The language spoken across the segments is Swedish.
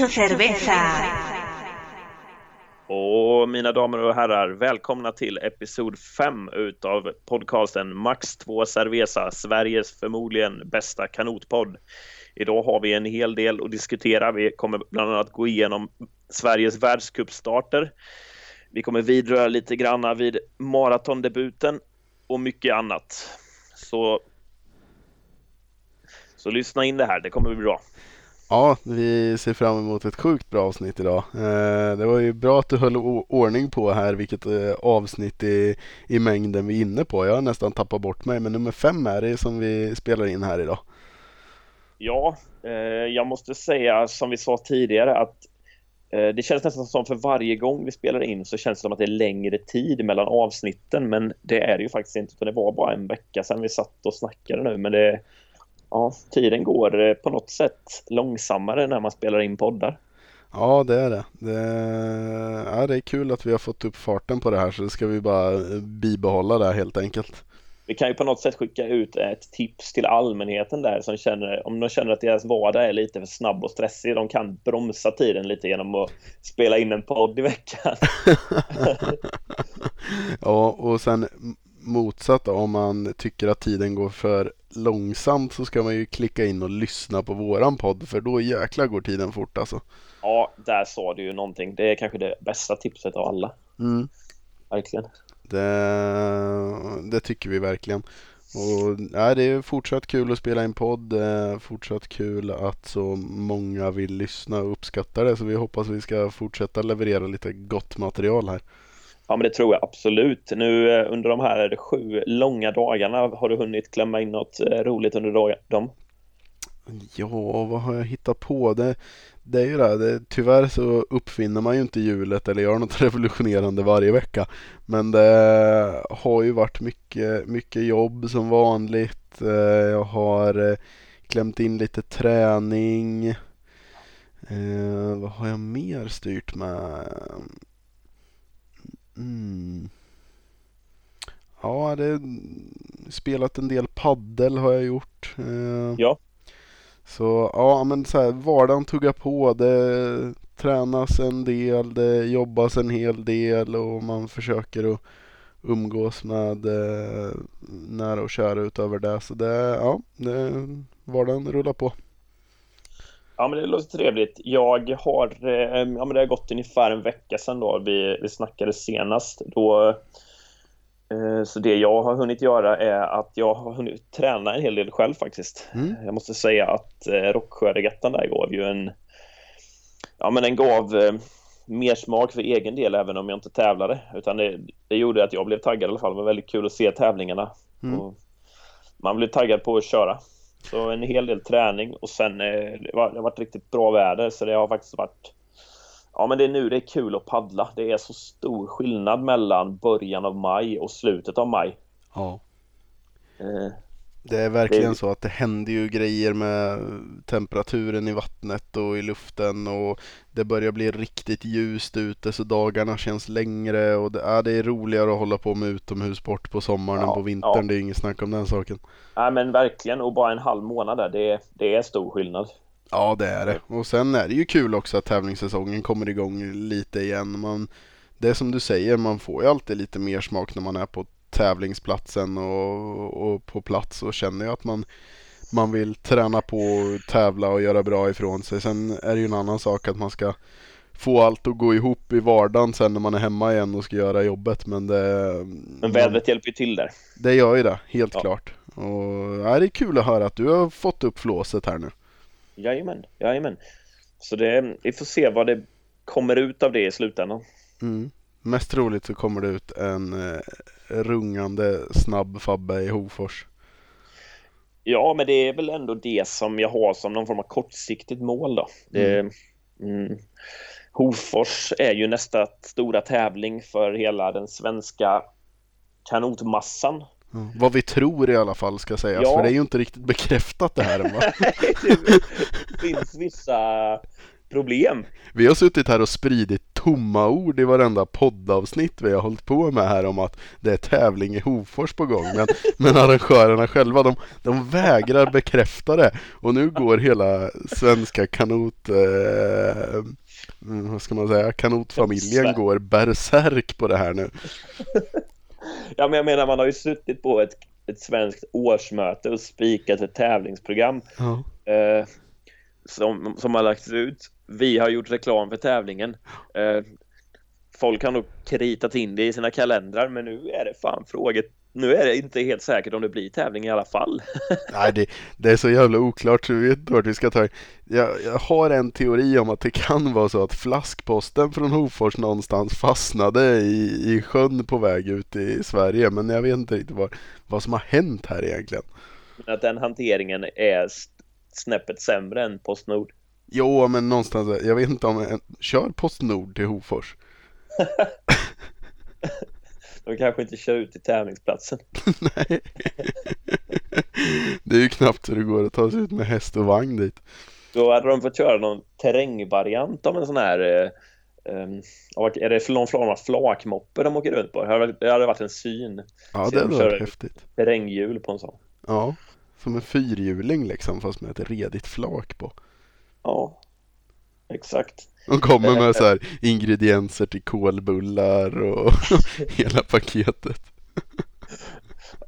Mucho cerveza. Och mina damer och herrar, välkomna till episod 5 utav podcasten Max 2 Cerveza, Sveriges förmodligen bästa kanotpodd. Idag har vi en hel del att diskutera. Vi kommer bland annat gå igenom Sveriges världscupstarter. Vi kommer vidröra lite granna vid maratondebuten och mycket annat. Så, så lyssna in det här, det kommer bli bra. Ja, vi ser fram emot ett sjukt bra avsnitt idag. Eh, det var ju bra att du höll ordning på här vilket eh, avsnitt i, i mängden vi är inne på. Jag har nästan tappat bort mig, men nummer fem är det som vi spelar in här idag. Ja, eh, jag måste säga som vi sa tidigare att det känns nästan som för varje gång vi spelar in så känns det som att det är längre tid mellan avsnitten men det är det ju faktiskt inte utan det var bara en vecka sedan vi satt och snackade nu men det, ja, tiden går eh, på något sätt långsammare när man spelar in poddar. Ja, det är det. Det, ja, det är kul att vi har fått upp farten på det här så det ska vi bara eh, bibehålla det helt enkelt. Vi kan ju på något sätt skicka ut ett tips till allmänheten där som känner, om de känner att deras vardag är lite för snabb och stressig, de kan bromsa tiden lite genom att spela in en podd i veckan. ja, och sen motsatt då, om man tycker att tiden går för långsamt så ska man ju klicka in och lyssna på våran podd för då jäklar går tiden fort alltså. Ja, där sa du ju någonting. Det är kanske det bästa tipset av alla. Mm. Verkligen. Det, det tycker vi verkligen. Och, ja, det är fortsatt kul att spela in podd. Fortsatt kul att så många vill lyssna och uppskatta det. Så vi hoppas vi ska fortsätta leverera lite gott material här. Ja, men det tror jag absolut. Nu eh, under de här sju långa dagarna, har du hunnit klämma in något eh, roligt under dem? Ja, vad har jag hittat på? Det, det är ju det, det, tyvärr så uppfinner man ju inte hjulet eller gör något revolutionerande varje vecka. Men det har ju varit mycket, mycket jobb som vanligt. Eh, jag har klämt in lite träning. Vad har jag mer styrt med? Mm. Ja, det spelat en del paddel har jag gjort. Eh, ja. Så ja, men så här, vardagen tuggar på. Det tränas en del, det jobbas en hel del och man försöker att umgås med eh, nära och kära utöver det. Så det, ja, det, vardagen rullar på. Ja, men det låter trevligt. Jag har, eh, ja men det har gått ungefär en vecka sedan då vi, vi snackade senast. Då, eh, så det jag har hunnit göra är att jag har hunnit träna en hel del själv faktiskt. Mm. Jag måste säga att eh, Rocksjöregattan där gav ju en, ja men den gav mer smak för egen del även om jag inte tävlade. Utan det, det gjorde att jag blev taggad i alla fall. Det var väldigt kul att se tävlingarna. Mm. man blev taggad på att köra. Så en hel del träning och sen eh, det, har varit riktigt bra väder så det har faktiskt varit Ja men det är nu det är kul att paddla. Det är så stor skillnad mellan början av maj och slutet av maj. Ja. Det är verkligen så att det händer ju grejer med temperaturen i vattnet och i luften och det börjar bli riktigt ljust ute så dagarna känns längre och det, ja, det är roligare att hålla på med utomhussport på sommaren ja, än på vintern. Ja. Det är inget snack om den saken. Nej men verkligen och bara en halv månad där, det, det är stor skillnad. Ja det är det och sen är det ju kul också att tävlingssäsongen kommer igång lite igen. Man, det är som du säger, man får ju alltid lite mer smak när man är på tävlingsplatsen och, och på plats och känner ju att man, man vill träna på, tävla och göra bra ifrån sig. Sen är det ju en annan sak att man ska få allt att gå ihop i vardagen sen när man är hemma igen och ska göra jobbet. Men, det, men vädret hjälper ju till där. Det gör ju det, helt ja. klart. Och, ja, det är kul att höra att du har fått upp flåset här nu. Jajamän, jajamän. Så det, vi får se vad det kommer ut av det i slutändan. Mm. Mest troligt så kommer det ut en eh, rungande snabb Fabbe i Hofors. Ja, men det är väl ändå det som jag har som någon form av kortsiktigt mål då. Det, mm. Mm, Hofors är ju nästa stora tävling för hela den svenska kanotmassan. Mm. Vad vi tror i alla fall ska sägas, ja. för det är ju inte riktigt bekräftat det här. Va? det finns vissa problem. Vi har suttit här och spridit tomma ord i varenda poddavsnitt vi har hållit på med här om att det är tävling i Hofors på gång. Men, men arrangörerna själva, de, de vägrar bekräfta det. Och nu går hela svenska kanot... Eh, vad ska man säga? Kanotfamiljen går bärsärk på det här nu. ja, men jag menar, man har ju suttit på ett, ett svenskt årsmöte och spikat ett tävlingsprogram. Ja. Eh, som, som har lagts ut. Vi har gjort reklam för tävlingen. Eh, folk har nog kritat in det i sina kalendrar men nu är det fan fråget. Nu är det inte helt säkert om det blir tävling i alla fall. Nej, det, det, är så jävla oklart så vi vet inte vart vi ska ta jag, jag har en teori om att det kan vara så att flaskposten från Hofors någonstans fastnade i, i sjön på väg ut i Sverige. Men jag vet inte riktigt vad, vad som har hänt här egentligen. Att den hanteringen är snäppet sämre än Postnord. Jo, men någonstans, jag vet inte om, jag, kör Postnord till Hofors? De kanske inte kör ut till tävlingsplatsen. Nej. det är ju knappt så det går att ta sig ut med häst och vagn dit. Då hade de fått köra någon terrängvariant av en sån här um, är det någon form av flakmoppe de åker runt på? Det hade varit en syn. Ja, det hade varit häftigt. Terränghjul på en sån. Ja, som en fyrhjuling liksom fast med ett redigt flak på. Ja, exakt. De kommer med så här ingredienser till kolbullar och hela paketet.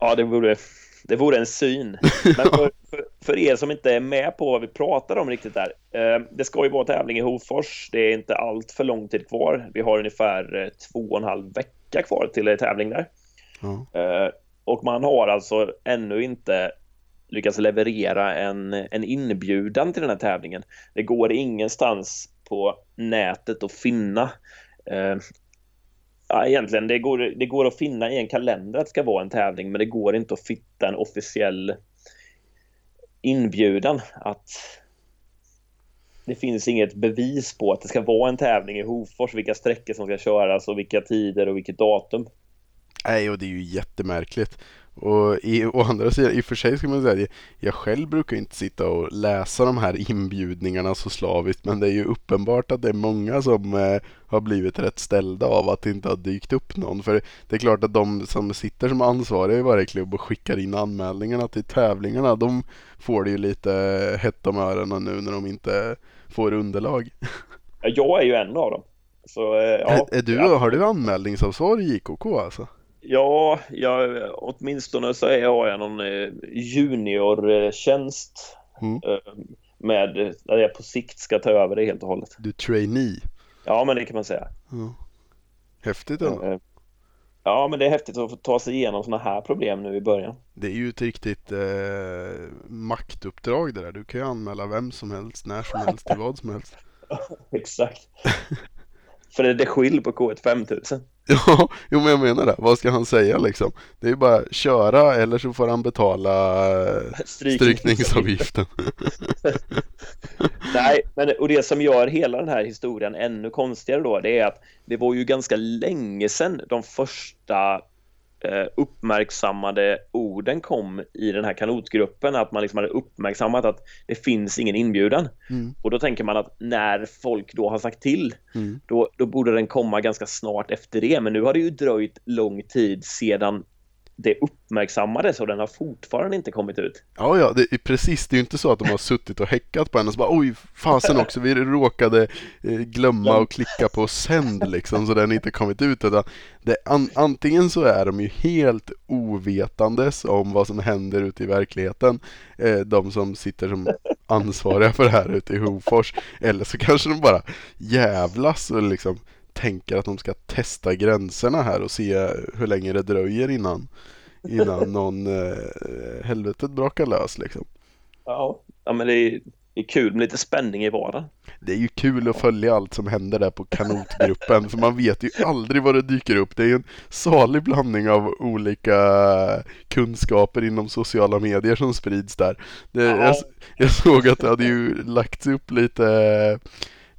Ja, det vore, det vore en syn. Men för, för, för, er som inte är med på vad vi pratar om riktigt där. Eh, det ska ju vara tävling i Hofors. Det är inte allt för lång tid kvar. Vi har ungefär eh, två och en halv vecka kvar till tävling där. Ja. Eh, och man har alltså ännu inte lyckas leverera en, en inbjudan till den här tävlingen. Det går ingenstans på nätet att finna eh, ja, egentligen, det går, det går att finna i en kalender att det ska vara en tävling men det går inte att hitta en officiell inbjudan att det finns inget bevis på att det ska vara en tävling i Hofors, vilka sträckor som ska köras och vilka tider och vilket datum. Nej, och det är ju jättemärkligt. Och i, å andra sidan, i och för sig ska man säga att jag själv brukar inte sitta och läsa de här inbjudningarna så slaviskt men det är ju uppenbart att det är många som eh, har blivit rätt ställda av att det inte har dykt upp någon. För det är klart att de som sitter som ansvariga i varje klubb och skickar in anmälningarna till tävlingarna de får det ju lite hett om öronen nu när de inte får underlag. Jag är ju en av dem. Så, eh, ja, är, är du, Har du anmälningsansvar i JKK alltså? Ja, jag, åtminstone så är jag någon eh, juniortjänst mm. Eh, med där jag på sikt ska ta över det helt och hållet. Du trainee? Ja, men det kan man säga. Mm. Häftigt ändå. Eh, ja, men det är häftigt att få ta sig igenom sådana här problem nu i början. Det är ju ett riktigt eh, maktuppdrag det där. Du kan ju anmäla vem som helst, när som helst, till vad som helst. Exakt. För det är skill på K1 5000. Ja, jo men jag menar det. Vad ska han säga liksom? Det är ju bara köra eller så får han betala eh, strykningsavgiften. Nej, men och det som gör hela den här historien ännu konstigare då, det är att det var ju ganska länge sedan de första uppmärksammade orden kom i den här kanotgruppen, att man liksom hade uppmärksammat att det finns ingen inbjudan. Mm. Och då tänker man att när folk då har sagt till, mm. då, då borde den komma ganska snart efter det. Men nu har det ju dröjt lång tid sedan det uppmärksammades och den har fortfarande inte kommit ut. Ja, ja, det är precis. Det är ju inte så att de har suttit och häckat på henne och så bara oj, fasen också, vi råkade eh, glömma och klicka på sänd liksom så den inte kommit ut. Utan det, an, antingen så är de ju helt ovetandes om vad som händer ute i verkligheten, eh, de som sitter som ansvariga för det här ute i Hofors, eller så kanske de bara jävlas och liksom tänker att de ska testa gränserna här och se hur länge det dröjer innan, innan någon eh, helvetet brakar lös liksom. Ja, ja men det är, det är kul med lite spänning i vardagen. Det är ju kul att följa allt som händer där på kanotgruppen för man vet ju aldrig vad det dyker upp. Det är ju en salig blandning av olika kunskaper inom sociala medier som sprids där. Det, jag, jag såg att det hade ju lagts upp lite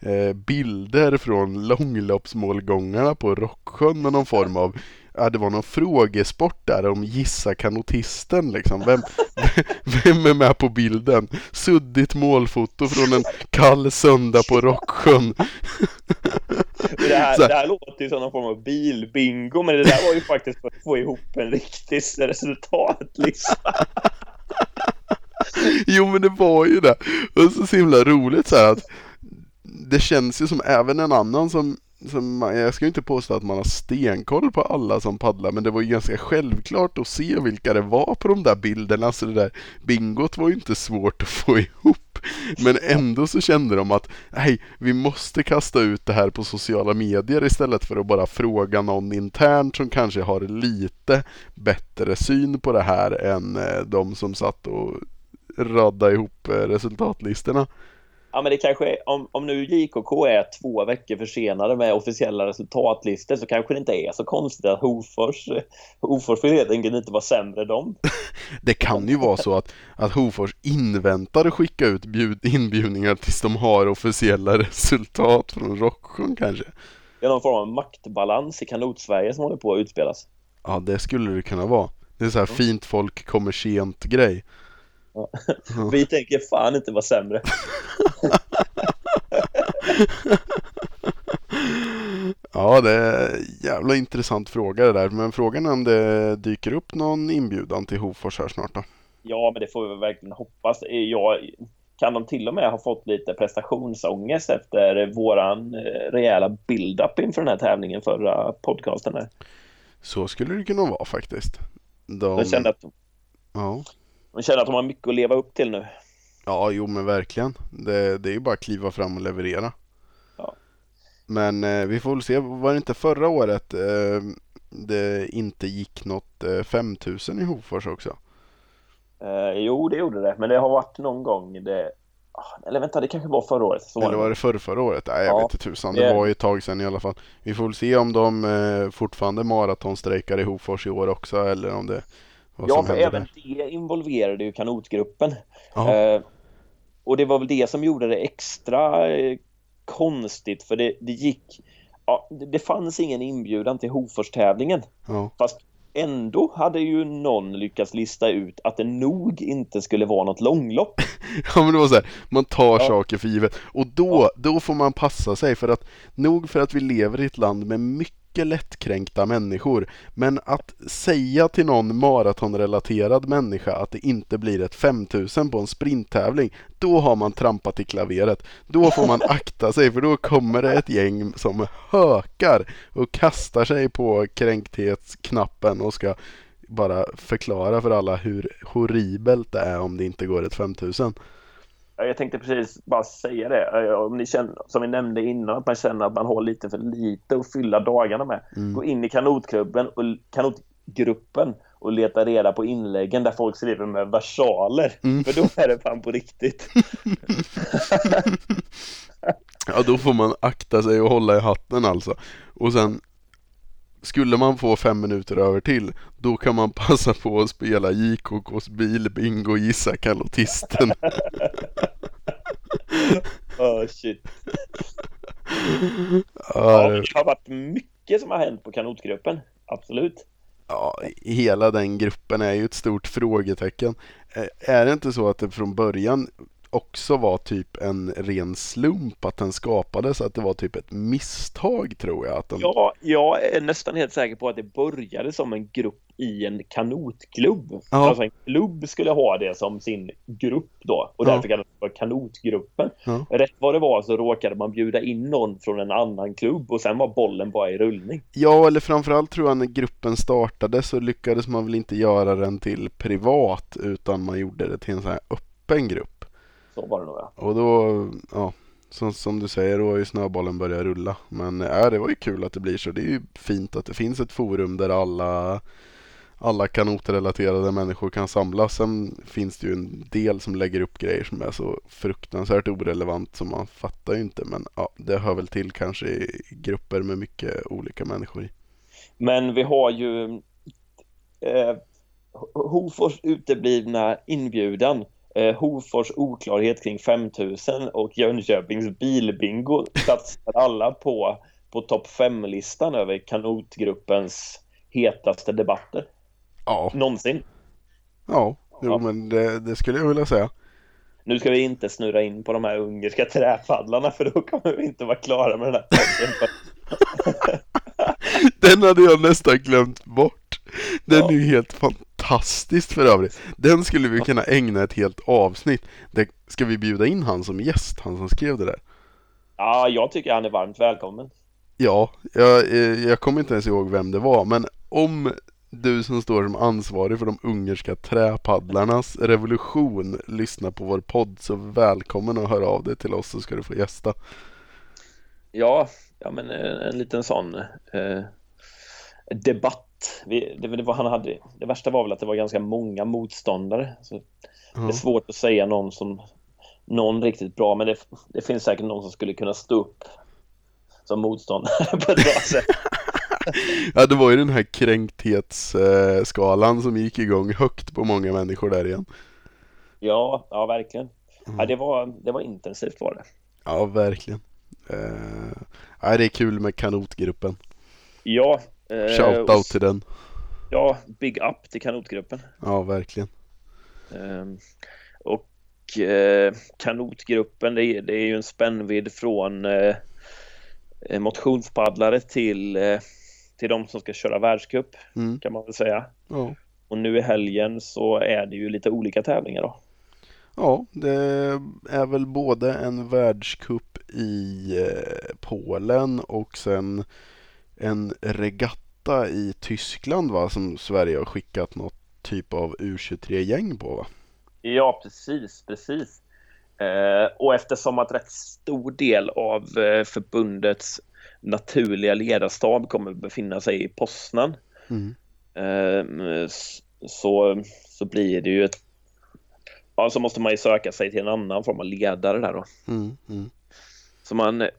eh, bilder från långloppsmålgångarna på Rocksjön med någon form av Ja, det var någon frågesport där om gissa kanotisten liksom. Vem, vem är med på bilden? Suddigt målfoto från en kall söndag på Rocksjön. det, här, det här låter ju som någon form av bilbingo, men det där var ju faktiskt för att få ihop en riktig resultatlista. jo men det var ju det. Och så, så himla roligt så här att det känns ju som även en annan som som, jag ska inte påstå att man har stenkoll på alla som paddlar men det var ju ganska självklart att se vilka det var på de där bilderna så det där bingot var ju inte svårt att få ihop. Men ändå så kände de att nej, vi måste kasta ut det här på sociala medier istället för att bara fråga någon internt som kanske har lite bättre syn på det här än eh, de som satt och radda ihop eh, resultatlistorna. Ja, men det kanske är, om, om nu JKK är två veckor försenade med officiella resultatlistor så kanske det inte är så konstigt att Hofors, Hofors får helt enkelt inte vara sämre dem. det kan ju vara så att, att Hofors inväntar att skicka ut bjud, inbjudningar tills de har officiella resultat från Rocksjön kanske. Det är någon form av maktbalans i kanot-Sverige som håller på att utspelas. Ja, det skulle det kunna vara. Det är så här fint folk kommer sent grej. Ja. Vi tänker fan inte vara sämre. ja, det är en jävla intressant fråga det där. Men frågan är om det dyker upp någon inbjudan till Hofors här snart då? Ja, men det får vi verkligen hoppas. Jag, kan de till och med ha fått lite prestationsångest efter våran eh, rejäla build-up inför den här tävlingen förra podcasten här. Så skulle det kunna vara faktiskt. De... Jag kände att ja. De känner att de har mycket att leva upp till nu. Ja, jo men verkligen. Det, det är ju bara att kliva fram och leverera. Ja. Men eh, vi får väl se. Var det inte förra året eh, det inte gick något eh, 5000 i Hofors också? Eh, jo, det gjorde det. Men det har varit någon gång det... Ah, eller vänta, det kanske var förra året. Eller var det förr, förra året? Nej, jag ja. vet inte tusan. Det var ju ett tag sedan i alla fall. Vi får väl se om de eh, fortfarande maratonstrejkar i Hofors i år också eller om det ja, för även där? det involverade ju kanotgruppen. Eh, och det var väl det som gjorde det extra eh, konstigt för det, det gick... Ja, det, fanns ingen inbjudan till Hofors-tävlingen. Ja. Fast ändå hade ju någon lyckats lista ut att det nog inte skulle vara något långlopp. ja men det var så här, man tar ja. saker för givet. Och då, då får man passa sig för att nog för att vi lever i ett land med mycket mycket lättkränkta människor. Men att säga till någon maratonrelaterad människa att det inte blir ett 5000 på en sprinttävling, då har man trampat i klaveret. Då får man akta sig för då kommer det ett gäng som hökar och kastar sig på kränktetsknappen och ska bara förklara för alla hur horribelt det är om det inte går ett 5000. Jag tänkte precis bara säga det. Om ni känner, som vi nämnde innan, att man känner att man har lite för lite att fylla dagarna med. Mm. Gå in i kanotklubben och kanotgruppen och leta reda på inläggen där folk skriver med versaler. Mm. För då är det fan på riktigt. ja, då får man akta sig och hålla i hatten alltså. Och sen skulle man få fem minuter över till, då kan man passa på att spela JKKs bilbingo gissa kalotisten. oh shit. Ja, det har varit mycket som har hänt på kanotgruppen, absolut. Ja, hela den gruppen är ju ett stort frågetecken. Är det inte så att det från början också var typ en ren slump att den skapades, att det var typ ett misstag tror jag. Att den... Ja, jag är nästan helt säker på att det började som en grupp i en kanotklubb. Ja. Alltså en klubb skulle ha det som sin grupp då och därför ja. kallades det för kanotgruppen. Ja. Rätt vad det var så råkade man bjuda in någon från en annan klubb och sen var bollen bara i rullning. Ja, eller framförallt tror jag när gruppen startade så lyckades man väl inte göra den till privat utan man gjorde det till en sån här öppen grupp. Så var det nog ja. Och då, ja, som, som du säger, då har ju snöbollen börjat rulla. Men ja, det var ju kul att det blir så. Det är ju fint att det finns ett forum där alla alla kanotrelaterade människor kan samlas. Sen finns det ju en del som lägger upp grejer som är så fruktansvärt orelevant som man fattar ju inte. Men ja, det hör väl till kanske i grupper med mycket olika människor i. Men vi har ju eh, Hofors uteblivna inbjudan eh, Hofors oklarhet kring 5000 och Jönköpings bilbingo satsar alla på, på topp 5-listan över kanotgruppens hetaste debatter. Ja. Någonsin. Ja, jo, ja. men det, det, skulle jag vilja säga. Nu ska vi inte snurra in på de här ungerska träpaddlarna för då kommer vi inte vara klara med den här podden. Den hade jag nästan glömt bort. Den är ju helt fantastisk för övrigt. Den skulle vi kunna ägna ett helt avsnitt. Det, ska vi bjuda in han som gäst, han som skrev det där? Ja, jag tycker han är varmt välkommen. Ja, jag, eh, jag kommer inte ens ihåg vem det var, men om du som står som ansvarig för de ungerska träpaddlarnas revolution lyssnar på vår podd så välkommen att höra av dig till oss så ska du få gästa. Ja, ja men en, en liten sån eh, debatt. Vi, det, det, var, han hade, det värsta var väl att det var ganska många motståndare. Så Ja. Det är svårt att säga någon som någon riktigt bra, men det, det finns säkert någon som skulle kunna stå upp som motståndare på ett bra sätt. Ja, det var ju den här kränkthetsskalan som gick igång högt på många människor där igen. Ja, ja verkligen. Mm. Ja, det, var, det var intensivt var det. Ja, verkligen. Uh, ja, det är kul med kanotgruppen. Ja, eh, Shout och- out till den. ja, big up till kanotgruppen. Ja, verkligen. Ehm, och eh, kanotgruppen, det är, det är ju en spännvidd från eh, motionspaddlare till, till de som ska köra världscup Mm. kan man väl säga. Ja. Och nu i helgen så är det ju lite olika tävlingar då. ja, det är väl både en världscup i Polen och sen en regatta i Tyskland va, som Sverige har skickat något typ av U23-gäng på va? Ja, precis, precis. Eh, och eftersom att rätt stor del av eh, förbundets naturliga ledarstab kommer befinna sig i Poznan Mm. eh, så, så blir det ju ett Ja, så måste man ju söka sig till en annan form av ledare där då. Mm. Mm. Så, man,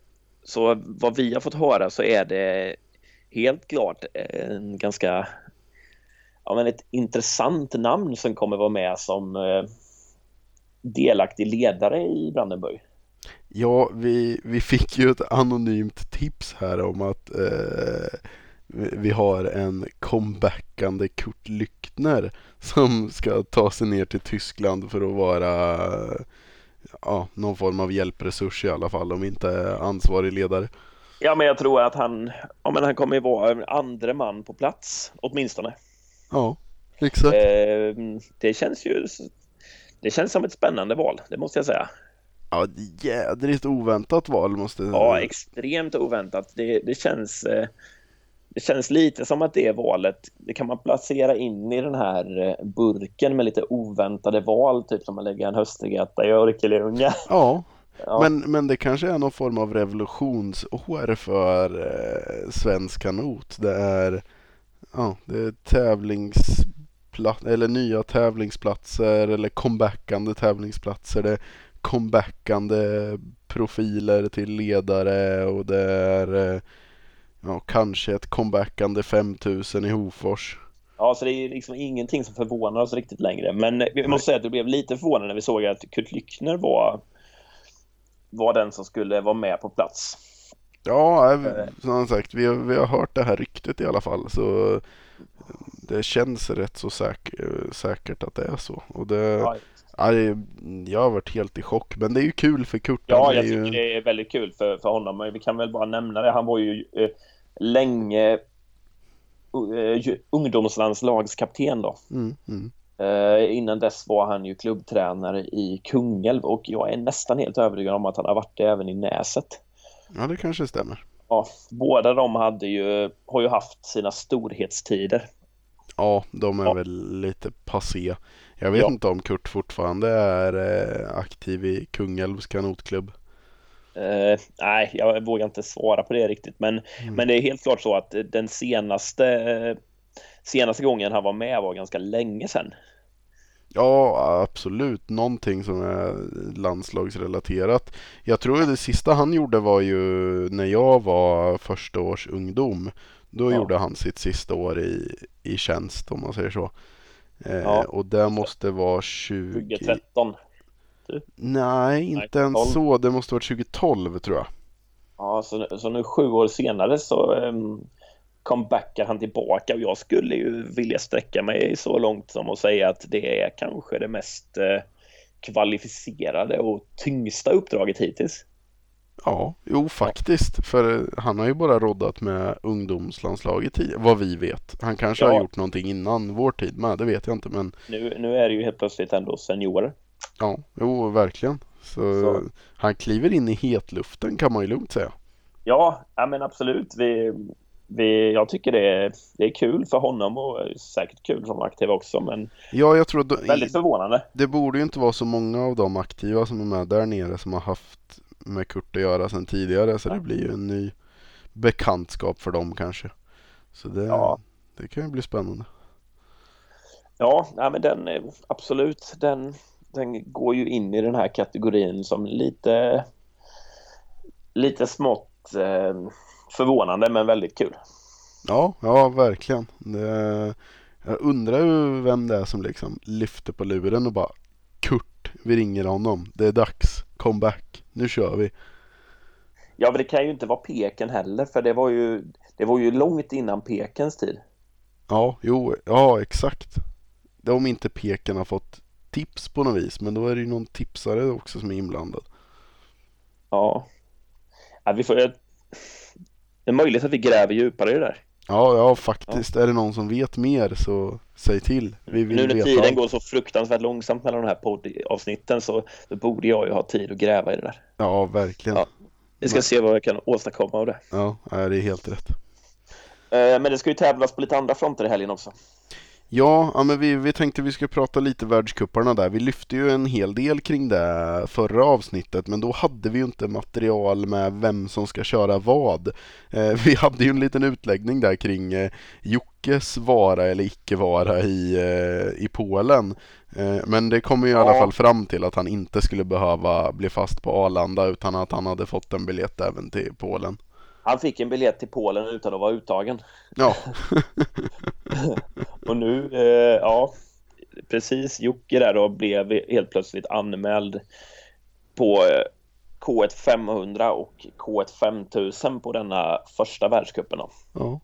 så vad vi har fått höra så är det helt klart en ganska ja, men ett intressant namn som kommer vara med som eh, delaktig ledare i Brandenburg. Ja, vi, vi fick ju ett anonymt tips här om att eh, vi vi har en comebackande Kurt Lyckner som ska ta sig ner till Tyskland för att vara ja, någon form av hjälpresurs i alla fall, om inte ansvarig ledare. Ja, men jag tror att han, ja, men han kommer ju vara en andre man på plats åtminstone. Ja, exakt. Eh, det känns ju det känns som ett spännande val, det måste jag säga. Ja, jädrigt oväntat val måste Ja, extremt oväntat. Det, det känns eh, det känns lite som att det valet, det kan man placera in i den här eh, burken med lite oväntade val, typ som att lägga en höstregatta i Örkelljunga. Ja, Ja. Men, men det kanske är någon form av revolutionsår för eh, svensk kanot. Det är, ja, det är tävlingsplatt, eller nya tävlingsplatser eller comebackande tävlingsplatser. Det är comebackande profiler till ledare och det är eh, ja, kanske ett comebackande 5000 i Hofors. Ja, så det är liksom ingenting som förvånar oss riktigt längre. Men vi måste säga att det blev lite förvånande när vi såg att Kurt Lyckner var, var den som skulle vara med på plats. Ja, eh, Eh. som sagt, vi har, vi har hört det här ryktet i alla fall. Så det känns rätt så säk, eh, säkert att det är så. Och det, Ja, det, jag har varit helt i chock. Men det är ju kul för Kurt. ja jag ju, tycker det är väldigt kul för, för honom. Men vi kan väl bara nämna det. Han var ju eh, länge eh, ungdomslandslagskapten då. mm, mm. Eh, innan dess var han ju klubbtränare i Kungälv och jag är nästan helt övertygad om att han har varit det även i Näset. Ja, det kanske stämmer. Ja, båda de hade ju, har ju haft sina storhetstider. Ja, de är Ja. väl lite passé. Jag vet Ja. inte om Kurt fortfarande är eh, aktiv i Kungälvs kanotklubb. Eh, nej, jag vågar inte svara på det riktigt, men, Mm. men det är helt klart så att den senaste, eh, senaste gången han var med var ganska länge sedan. Ja, absolut. Någonting som är landslagsrelaterat. Jag tror det sista han gjorde var ju när jag var första års ungdom. Då Ja. gjorde han sitt sista år i, i tjänst om man säger så. Eh, Ja. Och det måste vara 20... 2013. Nej, inte ens 12. så. Det måste vara 2012 tror jag. Ja, så, nu- så nu sju år senare så um, comebackar han tillbaka och jag skulle ju vilja sträcka mig så långt som att säga att det är kanske det mest eh, kvalificerade och tyngsta uppdraget hittills. Ja, jo faktiskt. För han har ju bara roddat med ungdomslandslaget tidigare, vad vi vet. Han kanske Ja. har gjort någonting innan vår tid med, det vet jag inte. Men Nu, nu är det ju helt plötsligt ändå seniorer. ja, jo verkligen. Så, Så. han kliver in i hetluften kan man ju lugnt säga. Ja, ja men absolut. Vi, vi, jag tycker det är, det är kul för honom och säkert kul som aktiv också. Men Ja, jag tror att väldigt förvånande. det borde ju inte vara så många av de aktiva som är med där nere som har haft med Kurt att göra sedan tidigare. Så det Nej. blir ju en ny bekantskap för dem kanske. Så det, Ja. det kan ju bli spännande. Ja, nej, men den är- absolut. Den, den går ju in i den här kategorin som lite lite smått eh, förvånande men väldigt kul. Ja, ja verkligen. Det, jag undrar ju vem det är som liksom lyfter på luren och bara Kurt, vi ringer honom. Det är dags. Comeback. Nu kör vi. Ja, men det kan ju inte vara Peken heller för det var ju, det var ju långt innan Pekens tid. Ja, jo, ja exakt. Det om inte Peken har fått tips på något vis. Men då är det ju någon tipsare också som är inblandad. Ja. ja vi får, det är möjligt att vi gräver djupare i det där. Ja, ja faktiskt. Är det någon som vet mer så säg till. Vi vill Nu när veta tiden går så fruktansvärt långsamt mellan de här poddavsnitten så borde jag ju ha tid att gräva i det där. Ja, verkligen. Ja. Vi ska Nej. se vad jag kan åstadkomma av det. Ja, ja, det är helt rätt. Eh, Men det ska ju tävlas på lite andra fronter i helgen också. Ja, ja men vi, vi tänkte vi skulle prata lite världscuparna där. Vi lyfte ju en hel del kring det förra avsnittet men då hade vi ju inte material med vem som ska köra vad. Eh, vi hade ju en liten utläggning där kring eh, Jockes vara eller icke vara i, eh, i Polen. Eh, men det kom ju i alla fall fram till att han inte skulle behöva bli fast på Arlanda utan att han hade fått en biljett även till Polen. Han fick en biljett till Polen utan att vara uttagen. Ja, Och nu, eh, ja, precis Jocke där då blev helt plötsligt anmäld på eh, K1 500 och K1 5000 på denna första världscupen. då. ja.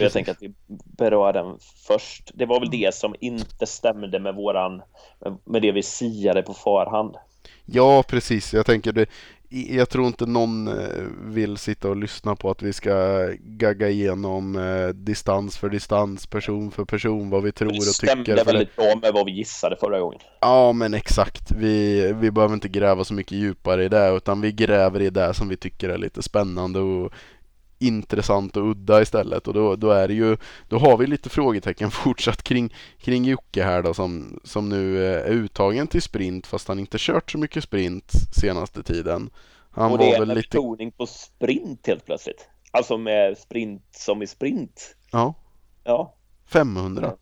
Jag tänker att vi berör den först. Det var väl det som inte stämde med våran, med- med det vi siade på förhand. Ja, precis. Jag tänker det. Jag tror inte någon eh, vill sitta och lyssna på att vi ska gagga igenom eh, distans för distans, person för person, vad vi tror och stämde tycker. Det, väldigt bra med vad vi gissade förra gången. ja, men exakt. Vi, vi behöver inte gräva så mycket djupare i det, utan vi gräver i det som vi tycker är lite spännande och intressant och udda istället. Och då, då är det ju, då har vi lite frågetecken fortsatt kring, kring Jocke här då som, som nu eh, är uttagen till sprint fast han inte kört så mycket sprint senaste tiden. Han och det var är med lite, betoning på sprint helt plötsligt. Alltså med sprint som i sprint. ja, Ja, 500.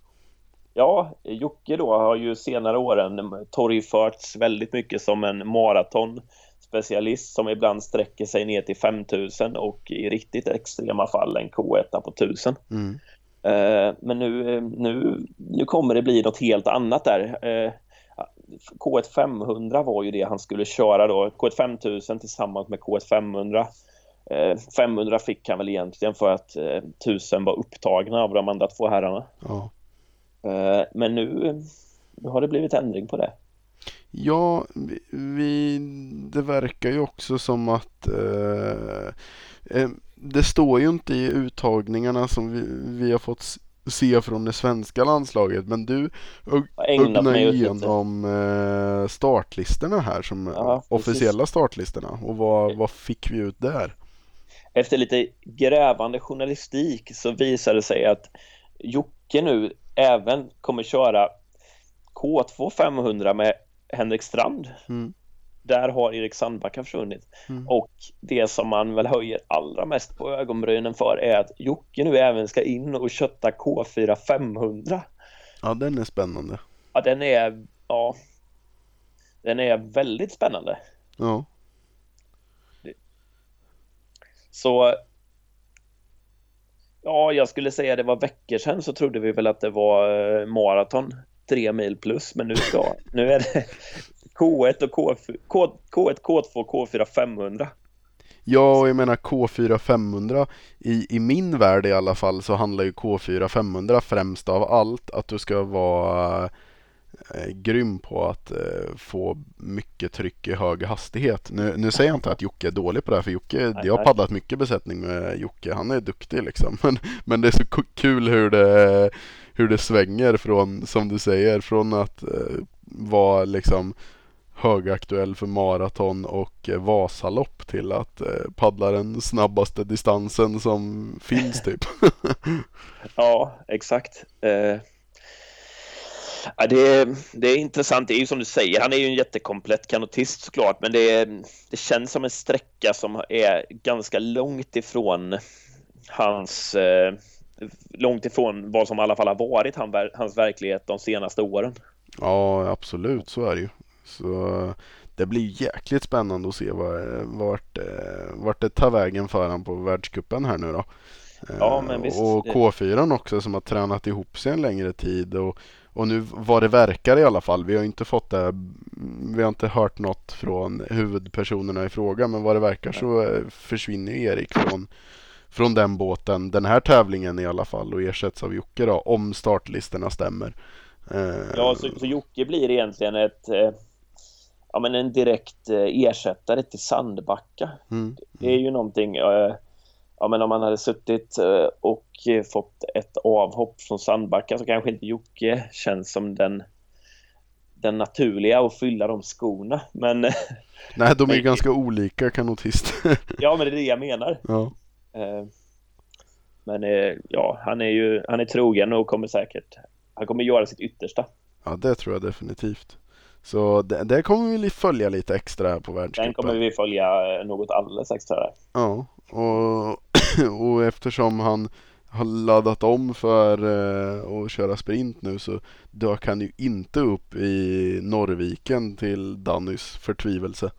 Ja, Jocke då har ju senare åren torgförts väldigt mycket som en maratonspecialist som ibland sträcker sig ner till 5000 och i riktigt extrema fall en K1 på 1000. Mm. Eh, Men nu, nu, nu kommer det bli något helt annat där. Eh, K1 500 var ju det han skulle köra då. K1 5000 tillsammans med K1 500. Eh, 500 fick han väl egentligen för att eh, 1000 var upptagna av de andra två herrarna. Ja. Eh, Men nu, nu har det blivit ändring på det. Ja, vi, vi, det verkar ju också som att eh, eh, det står ju inte i uttagningarna som vi, vi har fått se från det svenska landslaget men du lite. igenom eh, startlistorna här som Ja, officiella startlistorna och vad, vad fick vi ut där? Efter lite grävande journalistik så visade det sig att Jocke nu även kommer köra K2 500 med Henrik Strand. Mm. Där har Erik Sandbacka försvunnit. Mm. Och det som man väl höjer allra mest på ögonbrynen för är att Jocke nu även ska in och kötta K4 500. Ja, den är spännande. Ja, den är, ja, den är väldigt spännande. Ja, Så ja, jag skulle säga det var veckor sedan så trodde vi väl att det var eh, maraton tre mil plus, men nu ska nu är det K1 och K4, K, K1, K2, K4 500. Ja, och jag menar K4 500 i, i min värld i alla fall så handlar ju K4 500 främst av allt att du ska vara eh, grym på att eh, få mycket tryck i hög hastighet. Nu, nu säger jag inte att Jocke är dålig på det här för Jocke, Nej, jag har paddlat mycket besättning med Jocke, han är duktig liksom. Men, men det är så ku- kul hur det, hur det svänger från, som du säger, från att eh, vara liksom högaktuell för maraton och Vasalopp till att paddla den snabbaste distansen som finns typ. Ja, exakt. Eh, ja, det, är, det är intressant. Det är ju som du säger, han är ju en jättekomplett kanotist såklart, men det, är, det känns som en sträcka som är ganska långt ifrån hans eh, långt ifrån vad som i alla fall har varit han, hans verklighet de senaste åren. Ja, absolut, så är det ju. Så det blir jäkligt spännande att se var, vart, eh, vart det tar vägen för han på världscupen här nu då. Ja, Eh, men visst. Och K4 också som har tränat ihop sig en längre tid och, och nu vad det verkar i alla fall. Vi har inte fått det, vi har inte hört något från huvudpersonerna i fråga men vad det verkar så eh, försvinner Erik från från den båten den här tävlingen i alla fall och ersätts av Jocke då om startlistorna stämmer. Eh, Ja, så, så Jocke blir egentligen ett eh, ja, men en direkt ersättare till Sandbacka. mm, Det är ju någonting, eh, ja men om man hade suttit eh, och eh, fått ett avhopp från Sandbacka så kanske inte Jocke känns som den, den naturliga att fylla de skorna. Men Nej, de är ju ganska olika kanotister. ja, men det är det jag menar. ja. Eh, Men eh, ja, han är ju han är trogen och kommer säkert, han kommer göra sitt yttersta. ja, det tror jag definitivt. Så det, det kommer vi följa lite extra här på världscupen. kommer vi följa eh, något alldeles extra där. Ja, och, och eftersom han har laddat om för eh, att köra sprint nu så dök han ju inte upp i Norrviken till Dannys förtvivelse.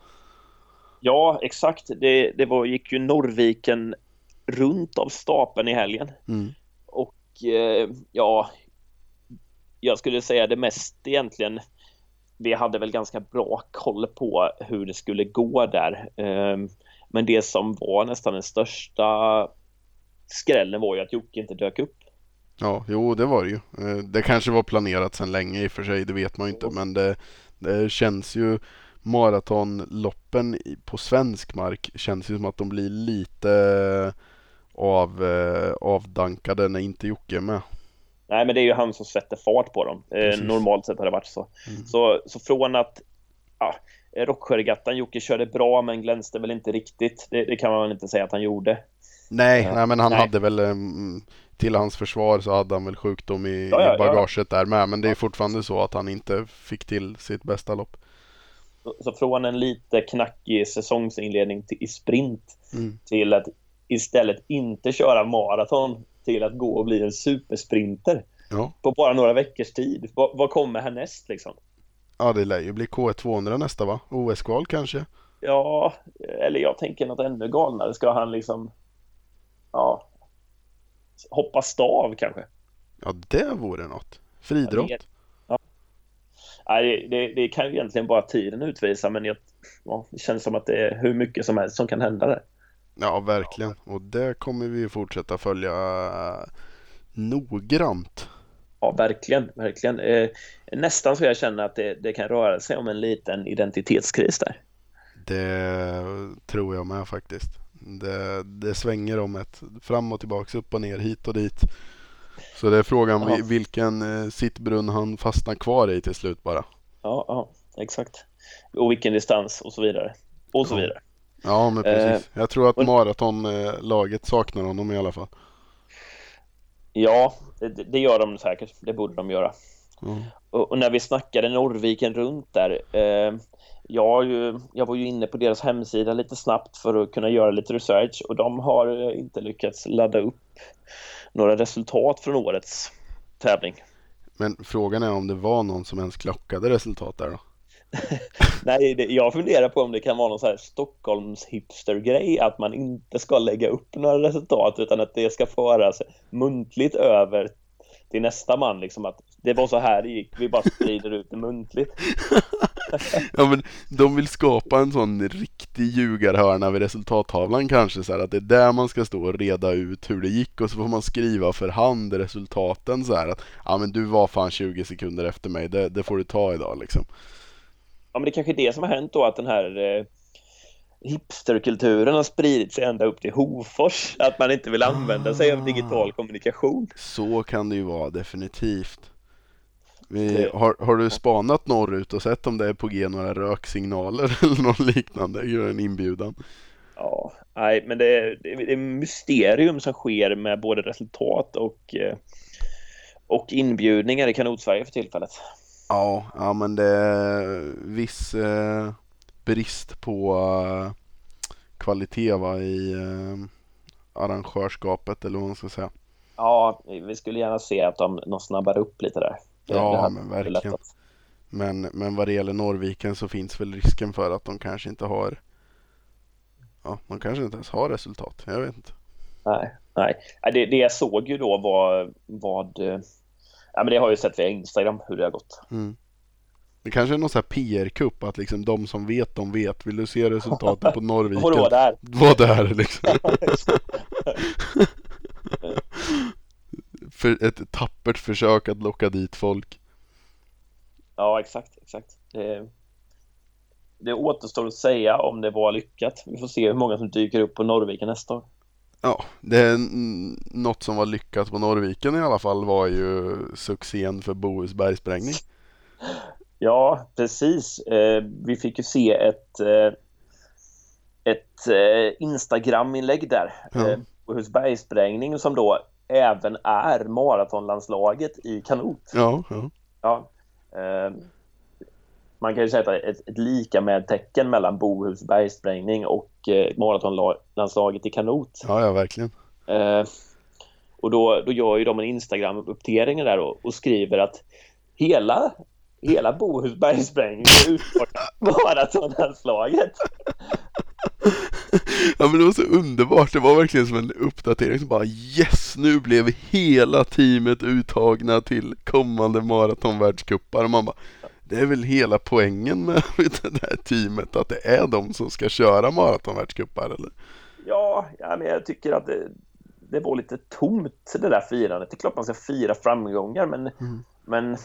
Ja, exakt. Det, det var, gick ju Norrviken runt av stapeln i helgen. Mm. Och eh, ja, jag skulle säga det mest egentligen. Vi hade väl ganska bra koll på hur det skulle gå där. Eh, men det som var nästan den största skrällen var ju att Jocke inte dök upp. Ja, jo det var det ju. Eh, Det kanske var planerat sedan länge i och för sig, det vet man ju inte. Men det, det känns ju, maratonloppen på svensk mark känns ju som att de blir lite av, eh, avdankade när inte Jocke är med. Nej, men det är ju han som sätter fart på dem. Eh, normalt sett har det varit så. Mm. Så, så från att ja, Rocksjöregattan, Jocke körde bra men glänste väl inte riktigt. Det, det kan man väl inte säga att han gjorde. Nej, Ja. nej men han Nej. hade väl em, till hans försvar så hade han väl sjukdom i, Ja, ja, i bagaget där med. Men det är Ja. fortfarande så att han inte fick till sitt bästa lopp. Så, så från en lite knackig säsongsinledning till, i sprint Mm. till att istället inte köra maraton till att gå och bli en supersprinter Ja. på bara några veckors tid. Vad, vad kommer härnäst liksom? ja, det lär ju bli K200 nästa va? OS-kval kanske? Ja, eller jag tänker något ännu galnare. Ska han liksom ja, hoppa stav kanske? Ja, det vore något. Friidrott. Ja, Ja. Nej, det, det kan ju egentligen bara tiden utvisa men jag, ja, det känns som att det är hur mycket som helst som kan hända där. Ja, verkligen. Och det kommer vi fortsätta följa eh, noggrant. Ja, verkligen, verkligen. Eh, nästan så jag känner att det, det kan röra sig om en liten identitetskris där. Det tror jag med faktiskt. Det, det svänger om ett fram och tillbaks, upp och ner, hit och dit. Så det är frågan Ja. vi- vilken eh, sittbrunn han fastnar kvar i till slut bara. Ja, ja, exakt. Och vilken distans och så vidare. Och så Ja. vidare. Ja, men precis. Jag tror att maratonlaget saknar honom i alla fall. Ja, det, det gör de säkert. Det borde de göra. Ja. Och, och när vi snackade Norrviken runt där. Eh, jag, ju, jag var ju inne på deras hemsida lite snabbt för att kunna göra lite research och de har eh, inte lyckats ladda upp några resultat från årets tävling. Men frågan är om det var någon som ens klockade resultat där då? Nej, det, jag funderar på om det kan vara någon så här Stockholms hipster-grej att man inte ska lägga upp några resultat utan att det ska föras muntligt över till nästa man liksom att det var så här det gick, vi bara sprider ut det muntligt. ja men de vill skapa en sån riktig ljugarhörna vid resultattavlan kanske så här, att det är där man ska stå och reda ut hur det gick och så får man skriva för hand resultaten så här att ja men du var fan 20 sekunder efter mig, det, det får du ta idag liksom. Ja men det är kanske är det som har hänt då att den här eh, hipsterkulturen har spridit sig ända upp till Hofors, att man inte vill använda sig av digital kommunikation. Så kan det ju vara definitivt. Vi, har, har du spanat norrut och sett om det är på G några röksignaler eller något liknande? Gör en inbjudan. Ja, nej, men det är, det är mysterium som sker med både resultat och, eh, och inbjudningar i Kanot-Sverige för tillfället. Ja, ja men det är viss eh, brist på eh, kvalitet va, i eh, arrangörskapet eller vad man ska säga. Ja, vi skulle gärna se att de, de snabbar upp lite där. Ja, det men verkligen. Men, men vad det gäller Norrviken så finns väl risken för att de kanske inte har Ja, de kanske inte ens har resultat. Jag vet inte. Nej, nej. Det, det jag såg ju då var vad Ja, men det har jag ju sett via Instagram hur det har gått. Mm. Det kanske är någon sån här PR-kupp att liksom de som vet, de vet. Vill du se resultatet på Norrviken? Får du vara där? Var där liksom. för ett tappert försök att locka dit folk. Ja, exakt, exakt. Det, det återstår att säga om det var lyckat. Vi får se hur många som dyker upp på Norrviken nästa år. Ja, det är något som var lyckat på Norrviken i alla fall var ju succén för Bohus bergsprängning. Ja, precis. Eh, vi fick ju se ett, eh, ett eh, Instagram-inlägg där. Ja. Bohus bergsprängning som då även är maratonlandslaget i kanot. Ja, ja. ja man kan ju sätta ett, ett lika med tecken mellan Bohus bergsprängning och eh, maratonlandslaget i kanot. Ja, ja verkligen. Eh, och då, då gör ju de en Instagram-uppdatering där och, och, skriver att hela, hela Bohus bergsprängning är utformat maratonlandslaget. Ja men det var så underbart, det var verkligen som en uppdatering som bara yes, nu blev hela teamet uttagna till kommande maratonvärldscupar och man bara det är väl hela poängen med det här teamet att det är de som ska köra maratonvärldscupar eller? Ja, ja men jag tycker att det, det var lite tomt det där firandet. Det är klart man ska fira framgångar men, mm. men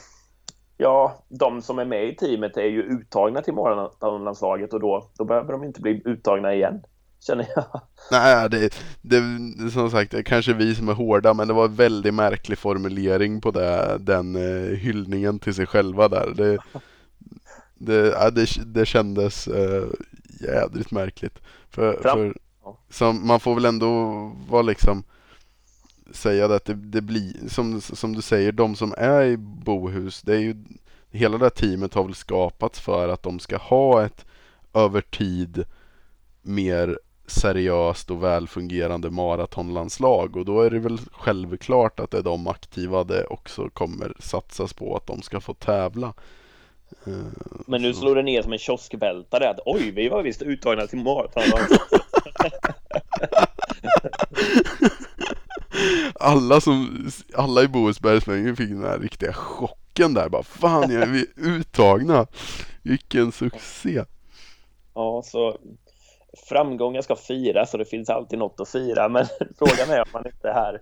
ja, de som är med i teamet är ju uttagna till maratonlandslaget och då, då behöver de inte bli uttagna igen. Känner jag. Nej, det, det, som sagt, det är kanske vi som är hårda men det var en väldigt märklig formulering på det, den eh, hyllningen till sig själva där. Det, det, ja, det, det kändes eh, jädrigt märkligt. För, för som, man får väl ändå vara liksom säga att det, det blir, som, som du säger, de som är i Bohus, det är ju hela det här teamet har väl skapats för att de ska ha ett över tid mer seriöst och välfungerande maratonlandslag och då är det väl självklart att det är de aktiva det också kommer satsas på att de ska få tävla. Eh, Men nu slår det ner som en kioskvältare att oj, vi var visst uttagna till maraton. alla som, alla i Bohusbergsvängen fick den här riktiga chocken där bara Fan, är vi uttagna? Vilken succé! Ja, så framgångar ska firas och det finns alltid något att fira. Men frågan är om man inte är här.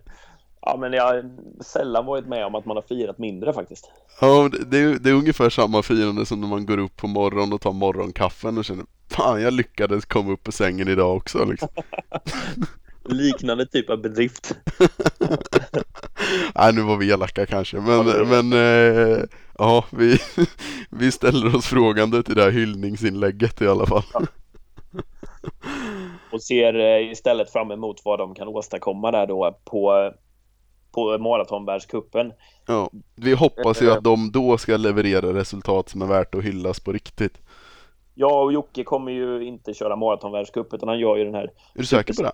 Ja men jag har sällan varit med om att man har firat mindre faktiskt. Ja det är, det är ungefär samma firande som när man går upp på morgonen och tar morgonkaffen och känner Fan jag lyckades komma upp på sängen idag också liksom. Liknande typ av bedrift. Nej nu var vi elaka kanske men, ja, men eh, ja vi, vi ställer oss frågande till det här hyllningsinlägget i alla fall. Ja. Och ser eh, istället fram emot vad de kan åstadkomma där då på, på maratonvärldscupen. Ja, vi hoppas ju att de då ska leverera resultat som är värt att hyllas på riktigt. Ja, och Jocke kommer ju inte köra maratonvärldscup utan han gör ju den här... Är du säker på det?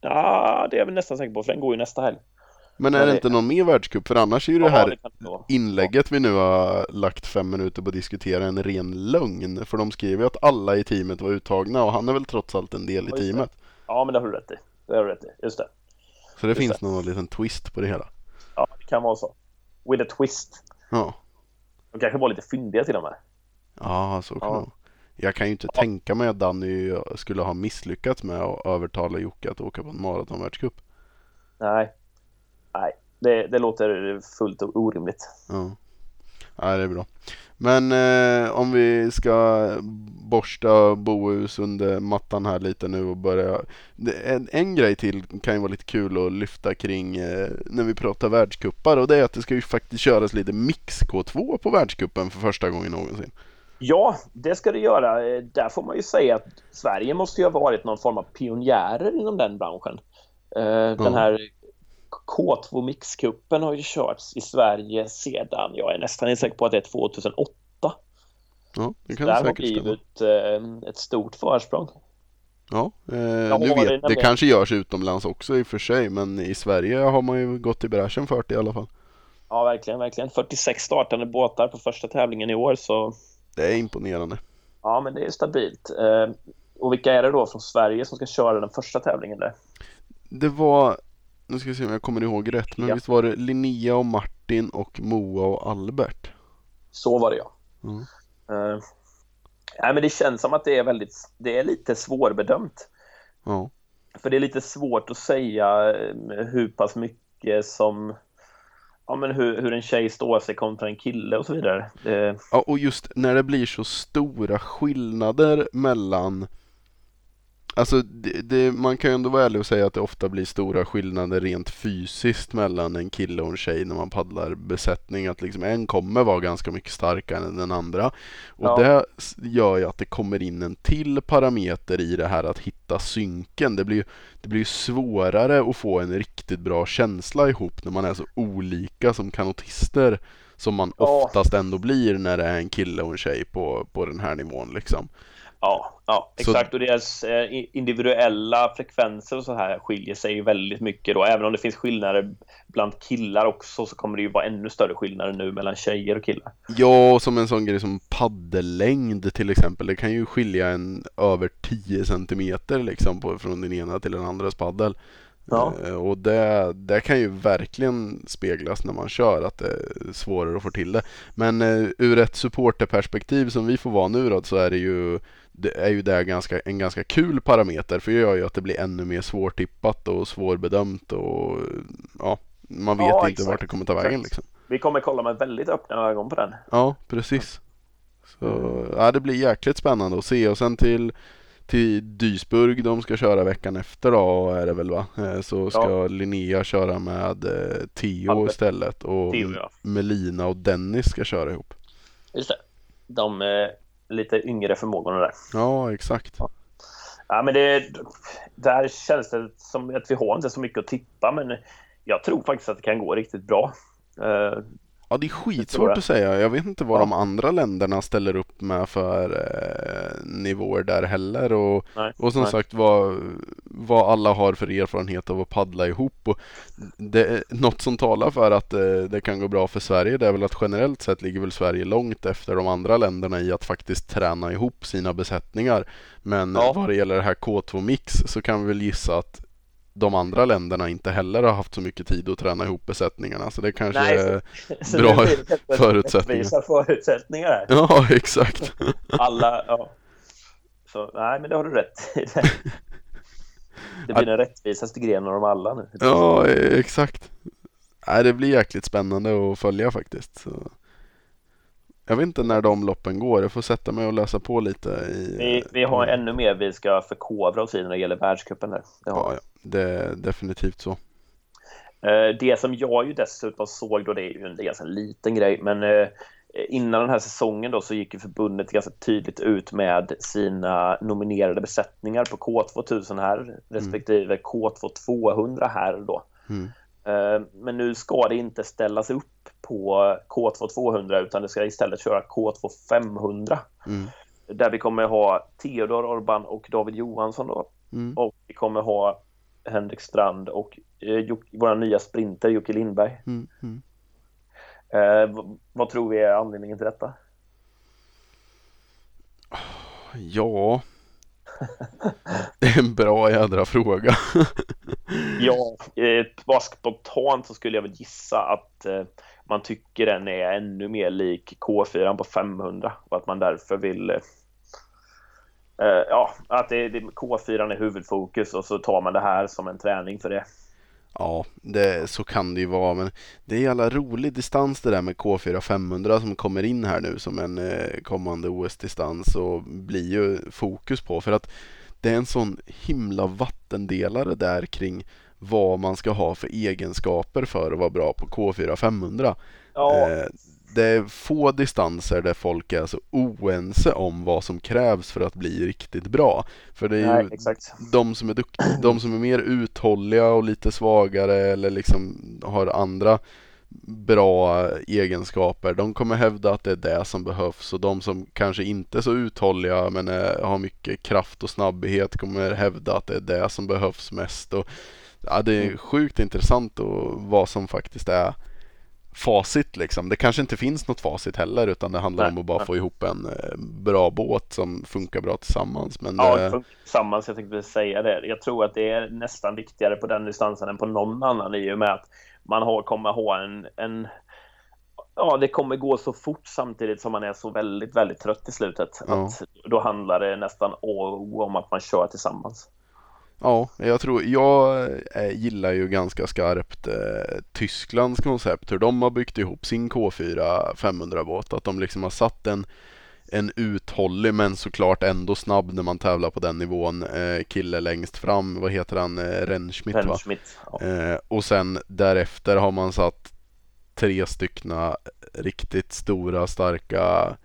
Ja, det är jag väl nästan säker på för den går ju nästa helg. Men är det inte någon mer världscup? För annars är ju det här inlägget vi nu har lagt fem minuter på att diskutera en ren lögn. För de skriver ju att alla i teamet var uttagna och han är väl trots allt en del i teamet. Ja, men det har du rätt i. Det har du rätt i. Just det. Så det Just finns det. någon liten twist på det hela. Ja, det kan vara så. With a twist. Ja. De kanske var lite fyndiga till och med. Ja, så kan Ja. vara. Jag kan ju inte tänka mig att Danny skulle ha misslyckats med att övertala Jocke att åka på en maratonvärldscup. Nej, nej det, det låter fullt orimligt. Ja. ja, det är bra. Men eh, om vi ska borsta Bohus under mattan här lite nu och börja. En, en grej till kan ju vara lite kul att lyfta kring eh, när vi pratar världscuppar och det är att det ska ju faktiskt köras lite mix K2 på världscupen för första gången någonsin. Ja, det ska det göra. Eh, Där får man ju säga att Sverige måste ju ha varit någon form av pionjärer inom den branschen. Eh, Den här K2 Mixcupen har ju körts i Sverige sedan, jag är nästan säker på att det är 2008. Ja, det kan det Där har blivit eh, ett stort försprång. Ja, eh, nu det vet, det nämligen. kanske görs utomlands också i och för sig men i Sverige har man ju gått i bräschen för det i alla fall. Ja, verkligen, verkligen. 46 startande båtar på första tävlingen i år, så Det är imponerande. ja, men det är stabilt. Eh, Och vilka är det då från Sverige som ska köra den första tävlingen där? Det var, nu ska vi se om jag kommer ihåg rätt, men Ja. visst var det Linnea och Martin och Moa och Albert? Så var det ja. Mm. Eh, nej, men det känns som att det är väldigt, det är lite svårbedömt. Ja, För det är lite svårt att säga eh, hur pass mycket som Ja men hur, hur en tjej står sig kontra en kille och så vidare. Det, ja och just när det blir så stora skillnader mellan Alltså det, det, man kan ju ändå vara ärlig och säga att det ofta blir stora skillnader rent fysiskt mellan en kille och en tjej när man paddlar besättning. Att liksom en kommer vara ganska mycket starkare än den andra. Och Ja. det gör ju att det kommer in en till parameter i det här att hitta synken. Det blir det blir svårare att få en riktigt bra känsla ihop när man är så olika som kanotister som man Ja. oftast ändå blir när det är en kille och en tjej på, på den här nivån liksom. Ja, ja, Så- exakt. Och deras eh, individuella frekvenser och så här skiljer sig ju väldigt mycket då. Även om det finns skillnader bland killar också så kommer det ju vara ännu större skillnader nu mellan tjejer och killar. Ja, som en sån grej som paddellängd till exempel. Det kan ju skilja en över 10 centimeter liksom på, från den ena till den andras paddel. Ja. Eh, Och det, det kan ju verkligen speglas när man kör att det är svårare att få till det. Men eh, ur ett supporterperspektiv som vi får vara nu då så är det ju det är ju det ganska, en ganska kul parameter för det gör ju att det blir ännu mer svårtippat och svårbedömt och ja, man vet Ja, inte vart det kommer ta vägen liksom. Vi kommer kolla med väldigt öppna ögon på den. Ja, precis. Så ja, det blir jäkligt spännande att se och sen till till Duisburg de ska köra veckan efter då är det väl va? Eh, Så ska Ja. Linnea köra med eh, Theo Albert. istället och Theo, ja. Melina och Dennis ska köra ihop. Just det. De eh, lite yngre förmågorna där. Ja, exakt. Ja, men det, där känns det som att vi har inte så mycket att tippa, men jag tror faktiskt att det kan gå riktigt bra. Ja, det är skitsvårt att säga. Jag vet inte vad Ja. de andra länderna ställer upp med för eh, nivåer där heller. Och, nej, och som nej. sagt vad, vad alla har för erfarenhet av att paddla ihop. Och det, något som talar för att eh, det kan gå bra för Sverige det är väl att generellt sett ligger väl Sverige långt efter de andra länderna i att faktiskt träna ihop sina besättningar. Men Ja. vad det gäller det här K2 Mix så kan vi väl gissa att de andra länderna inte heller har haft så mycket tid att träna ihop besättningarna. Så det kanske Nej, är Så Bra blir det förutsättningar. förutsättningar. Ja, exakt. Alla, ja. Så nej, men det har du rätt i. Det, det blir den rättvisaste grenen av dem alla nu. Ja, exakt. Nej, det blir jäkligt spännande att följa faktiskt. Så. Jag vet inte när de loppen går. Jag får sätta mig och läsa på lite. I, Vi, vi har ännu mer vi ska förkovra oss i när det gäller världscupen där. Det Ja, ja, det är definitivt så. Eh, Det som jag ju dessutom såg då, det är ju en ganska liten grej, men eh, innan den här säsongen då så gick ju förbundet ganska tydligt ut med sina nominerade besättningar på K2000 här respektive K2 200 här då. Mm. Eh, Men nu ska det inte ställas upp på K2 200 utan det ska istället köra K2 500 Mm. där vi kommer ha Theodor Orban och David Johansson då Mm. och vi kommer ha Henrik Strand och eh, vår nya sprinter Jocke Lindberg. Mm. Mm. Eh, vad tror vi är anledningen till detta? Ja, det är en bra jädra fråga. ja, eh, bara spontant så skulle jag väl gissa att eh, man tycker den är ännu mer lik K4 på 500 och att man därför vill eh, eh ja, att det, det, K4 är huvudfokus och så tar man det här som en träning för det. Ja, det, så kan det ju vara. Men det är jävla rolig distans det där med K4 500 som kommer in här nu som en eh, kommande OS-distans och blir ju fokus på. För att det är en sån himla vattendelare där kring vad man ska ha för egenskaper för att vara bra på K4 500. Ja. Eh, det är få distanser där folk är så oense om vad som krävs för att bli riktigt bra. För det är Nej, ju exakt. de som är duktiga, de som är mer uthålliga och lite svagare eller liksom har andra bra egenskaper. De kommer hävda att det är det som behövs och de som kanske inte är så uthålliga men är, har mycket kraft och snabbhet kommer hävda att det är det som behövs mest. Och, ja, det är mm. sjukt intressant och vad som faktiskt är facit liksom. Det kanske inte finns något facit heller utan det handlar nej, om att bara nej. få ihop en eh, bra båt som funkar bra tillsammans. Men ja, det funkar tillsammans. Jag tänkte säga det. Jag tror att det är nästan viktigare på den distansen än på någon annan i och med att man har, kommer ha en, en Ja, det kommer gå så fort samtidigt som man är så väldigt, väldigt trött i slutet. Ja. Att då handlar det nästan om att man kör tillsammans. Ja, jag tror, jag eh, gillar ju ganska skarpt eh, Tysklands koncept, hur de har byggt ihop sin K4 500 båt, att de liksom har satt en en uthållig men såklart ändå snabb när man tävlar på den nivån eh, kille längst fram, vad heter han, eh, Rennschmidt, Rennschmidt ja. eh, och sen därefter har man satt tre styckna riktigt stora starka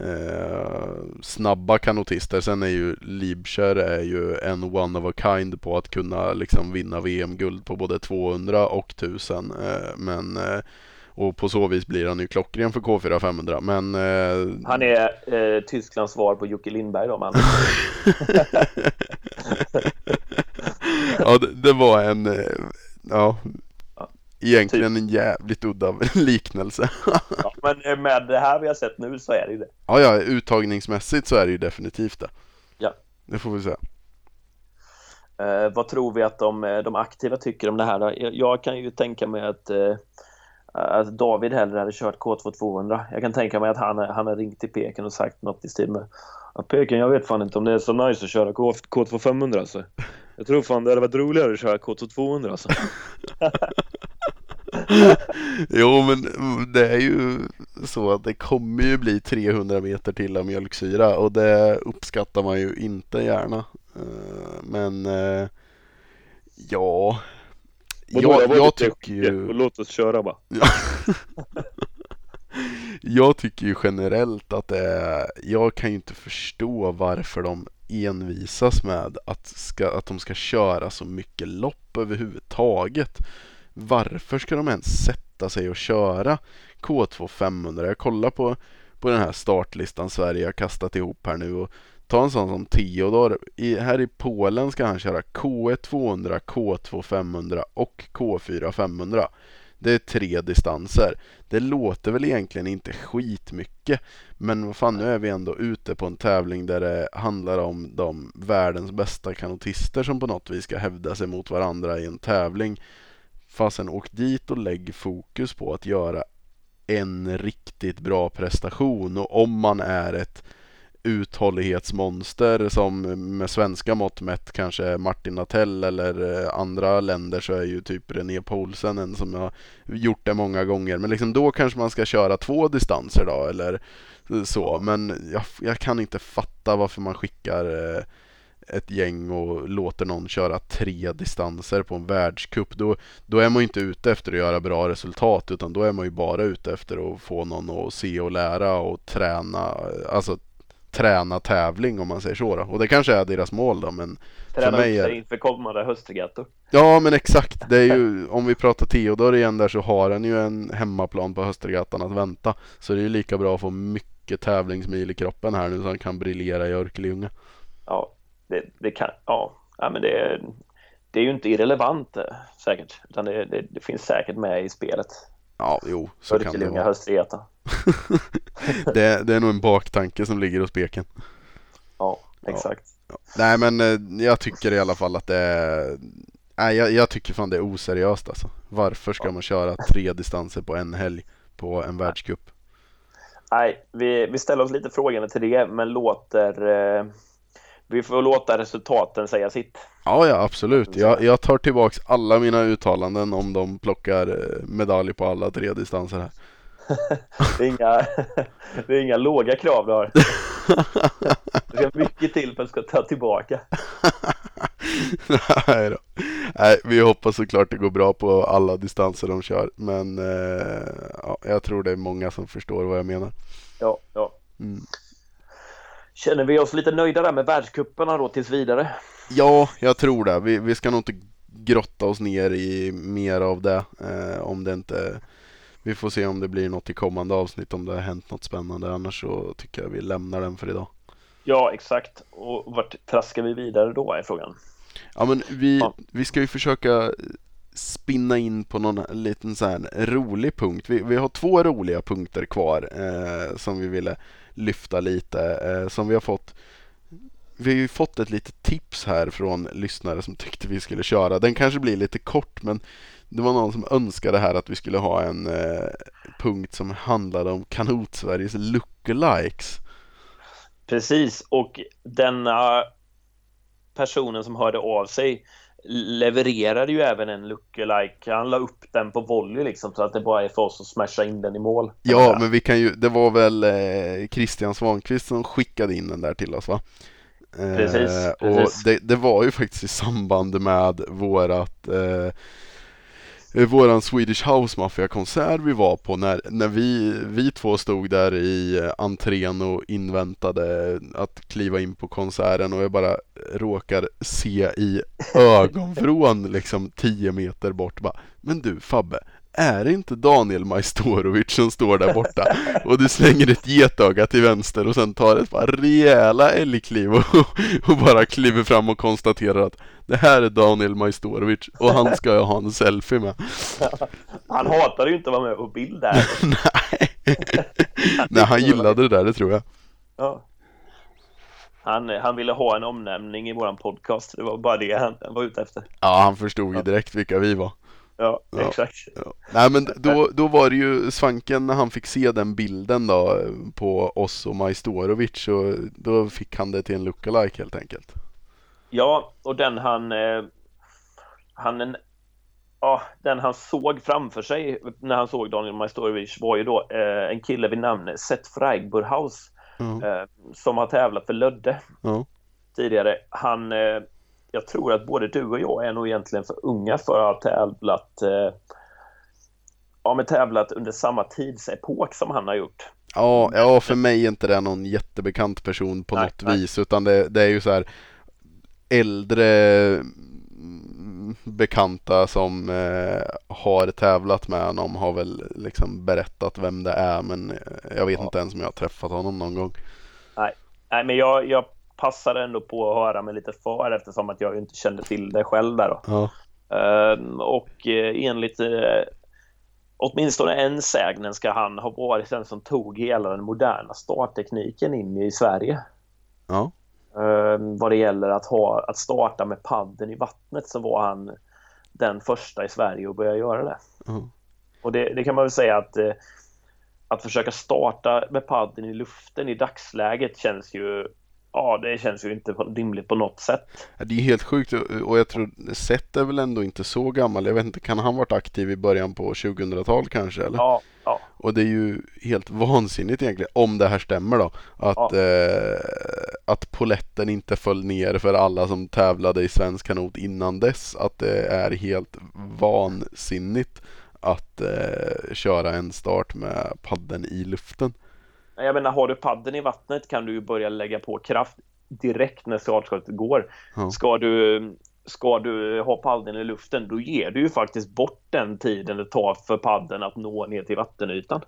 eh, snabba kanotister. Sen är ju Liebscher är ju en one of a kind på att kunna liksom vinna VM-guld på både 200 och 1000. Eh, men eh, och på så vis blir han ju klockren för K4 500. Men, eh... Han är eh, Tysklands svar på Jocke Lindberg då man. ja, det, det, var en, eh, ja, Egentligen typ. en jävligt udda liknelse. ja, men med det här vi har sett nu så är det ju det. Ja, ja, uttagningsmässigt så är det ju definitivt det. Ja. Det får vi säga. Eh, vad tror vi att de, de aktiva tycker om det här då? Jag kan ju tänka mig att, eh, att David hellre hade kört K2 200. Jag kan tänka mig att han, han har ringt till Peken och sagt något i stil med att Peken, jag vet fan inte om det är så nice att köra K, K2 500 alltså. Jag tror fan det hade varit roligare att köra K2 200 alltså. jo men det är ju så att det kommer ju bli 300 meter till av mjölksyra och det uppskattar man ju inte gärna. Eh, men eh, ja, jag, jag, jag tycker ju... Låt oss köra bara. jag tycker ju generellt att det är, jag kan ju inte förstå varför de envisas med att, ska, att de ska köra så mycket lopp överhuvudtaget varför ska de ens sätta sig och köra K2 500? Jag kollar på, på den här startlistan Sverige har kastat ihop här nu och ta en sån som Theodor. I, här i Polen ska han köra K1 200, K2 500 och K4 500. Det är tre distanser. Det låter väl egentligen inte skitmycket. Men vad fan, nu är vi ändå ute på en tävling där det handlar om de världens bästa kanotister som på något vis ska hävda sig mot varandra i en tävling. Fasen åk dit och lägg fokus på att göra en riktigt bra prestation och om man är ett uthållighetsmonster som med svenska mått mätt kanske Martin Natell eller eh, andra länder så är ju typ René Poulsen en som har gjort det många gånger. Men liksom då kanske man ska köra två distanser då eller så. Men jag, jag kan inte fatta varför man skickar eh, ett gäng och låter någon köra tre distanser på en världscup då, då är man ju inte ute efter att göra bra resultat utan då är man ju bara ute efter att få någon att se och lära och träna, alltså träna tävling om man säger så då. Och det kanske är deras mål då men Träna för mig är... inför kommande höstregattor. Ja men exakt, det är ju om vi pratar Theodor igen där så har han ju en hemmaplan på höstregattan att vänta. Så det är ju lika bra att få mycket tävlingsmil i kroppen här nu så han kan briljera i Örkelljunga. Ja, det, det kan, ja, ja men det, det är ju inte irrelevant eh, säkert, utan det, det, det, finns säkert med i spelet. Ja, jo, så kan det vara. Höstreta. det, det är nog en baktanke som ligger hos beken. Ja, exakt. Nej men eh, jag tycker i alla fall att det är Nej jag, jag tycker fan det är oseriöst alltså. Varför ska man köra tre distanser på en helg på en världscup? Nej, vi, vi ställer oss lite frågande till det, men låter eh, vi får låta resultaten säga sitt. Ja, ja absolut. Jag, jag tar tillbaks alla mina uttalanden om de plockar eh, medalj på alla tre distanser här. det, är inga, det är inga låga krav du har. Det ska mycket till för att ska ta tillbaka. Nej då. Nej, vi hoppas såklart det går bra på alla distanser de kör. Men eh, ja, jag tror det är många som förstår vad jag menar. Ja, ja. Mm. Känner vi oss lite nöjda där med världscuperna då tills vidare? Ja, jag tror det. Vi, vi ska nog inte grotta oss ner i mer av det. Eh, om det inte... Vi får se om det blir något i kommande avsnitt, om det har hänt något spännande. Annars så tycker jag vi lämnar den för idag. Ja, exakt. Och vart traskar vi vidare då är frågan. Ja, men vi, ja. vi ska ju försöka spinna in på någon liten så rolig punkt. Vi, vi har två roliga punkter kvar eh, som vi ville lyfta lite. Eh, som vi har fått vi har ju fått ett litet tips här från lyssnare som tyckte vi skulle köra. Den kanske blir lite kort men det var någon som önskade här att vi skulle ha en eh, punkt som handlade om Kanot-Sveriges lookalikes. Precis, och denna personen som hörde av sig levererade ju även en lookalike. Han la upp den på volley liksom så att det bara är för oss att smasha in den i mål. Ja, men vi kan ju, det var väl eh, Christian Svankvist som skickade in den där till oss va? Eh, precis, precis. Och det, det, var ju faktiskt i samband med vårat Eh, våran Swedish House Mafia-konsert vi var på när, när vi, vi två stod där i eh, entrén och inväntade att kliva in på konserten och jag bara råkar se i ögonvrån liksom 10 meter bort bara Men du Fabbe, är det inte Daniel Majstorovic som står där borta? Och du slänger ett getöga till vänster och sen tar ett par rejäla älgkliv och, och bara kliver fram och konstaterar att det här är Daniel Majstorovic och han ska jag ha en selfie med. Han hatade ju inte att vara med på bild där. Nej. Nej, han gillade det där, det tror jag. Ja. Han, han ville ha en omnämning i våran podcast, det var bara det han, han var ute efter. Ja, han förstod ju direkt vilka vi var. Ja, ja, exakt. Ja. Nej men då, då var det ju Svanken när han fick se den bilden då på oss och Majstorovic och då fick han det till en lookalike helt enkelt. Ja, och den han, eh, han ja, den han såg framför sig när han såg Daniel Majstorovic var ju då eh, en kille vid namn Seth Freigburhaus mm. eh, som har tävlat för Lödde mm. tidigare. Han eh, jag tror att både du och jag är nog egentligen för unga för att ha tävlat eh, ja, men tävlat under samma tidsepok som han har gjort. Ja, ja för mig är inte det någon jättebekant person på nej, något nej. vis utan det, det, är ju så här äldre bekanta som eh, har tävlat med honom har väl liksom berättat vem det är men jag vet ja. inte ens om jag har träffat honom någon gång. Nej, nej men jag, jag passade ändå på att höra mig lite för eftersom att jag inte kände till det själv där då. Ja. Uh, och uh, enligt uh, åtminstone en sägnen ska han ha varit den som tog hela den moderna starttekniken in i Sverige. Ja. Uh, vad det gäller att, ha, att starta med padden i vattnet så var han den första i Sverige att börja göra det. Mm. Och det, det, kan man väl säga att uh, att försöka starta med padden i luften i dagsläget känns ju Ja, det känns ju inte rimligt på något sätt. Det är helt sjukt och jag tror Seth är väl ändå inte så gammal. Jag vet inte, kan han varit aktiv i början på 2000-tal kanske? Eller? Ja, ja. Och det är ju helt vansinnigt egentligen, om det här stämmer då. Att, ja. eh, att poletten inte föll ner för alla som tävlade i svensk kanot innan dess. Att det är helt vansinnigt att eh, köra en start med padden i luften. Jag menar, har du padden i vattnet kan du ju börja lägga på kraft direkt när startskottet går. Ja. Ska du ska du ha padden i luften, då ger du ju faktiskt bort den tiden det tar för padden att nå ner till vattenytan.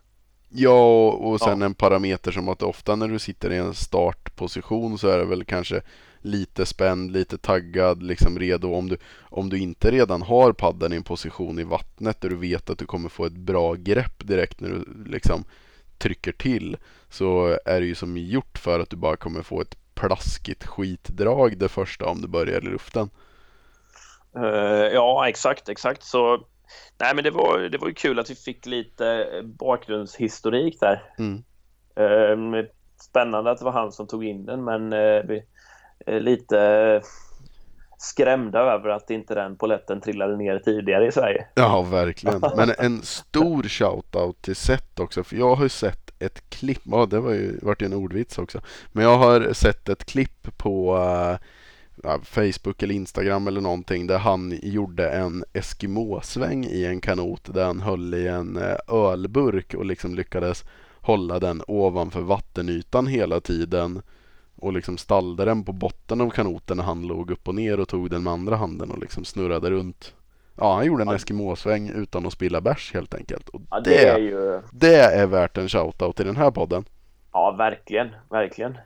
Ja, och sen ja. en parameter som att ofta när du sitter i en startposition så är det väl kanske lite spänd, lite taggad, liksom redo. Om du, om du inte redan har padden i en position i vattnet där du vet att du kommer få ett bra grepp direkt när du liksom trycker till så är det ju som gjort för att du bara kommer få ett plaskigt skitdrag det första om du börjar i luften. Uh, ja, exakt, exakt. Så nej, men det var, det var ju kul att vi fick lite bakgrundshistorik där. Mm. Uh, spännande att det var han som tog in den, men uh, lite skrämda över att inte den poletten trillade ner tidigare i Sverige. Ja, verkligen. Men en stor shoutout till Seth också, för jag har ju sett ett klipp, ja det var ju, vart ju en ordvits också, men jag har sett ett klipp på uh, Facebook eller Instagram eller någonting där han gjorde en Eskimo-sväng i en kanot där han höll i en uh, ölburk och liksom lyckades hålla den ovanför vattenytan hela tiden och liksom stallade den på botten av kanoten när han låg upp och ner och tog den med andra handen och liksom snurrade runt. Ja, han gjorde en ja. Eskimåsväng utan att spilla bärs helt enkelt. Och ja, det, det, är ju... det är värt en shoutout i den här podden. Ja, verkligen, verkligen.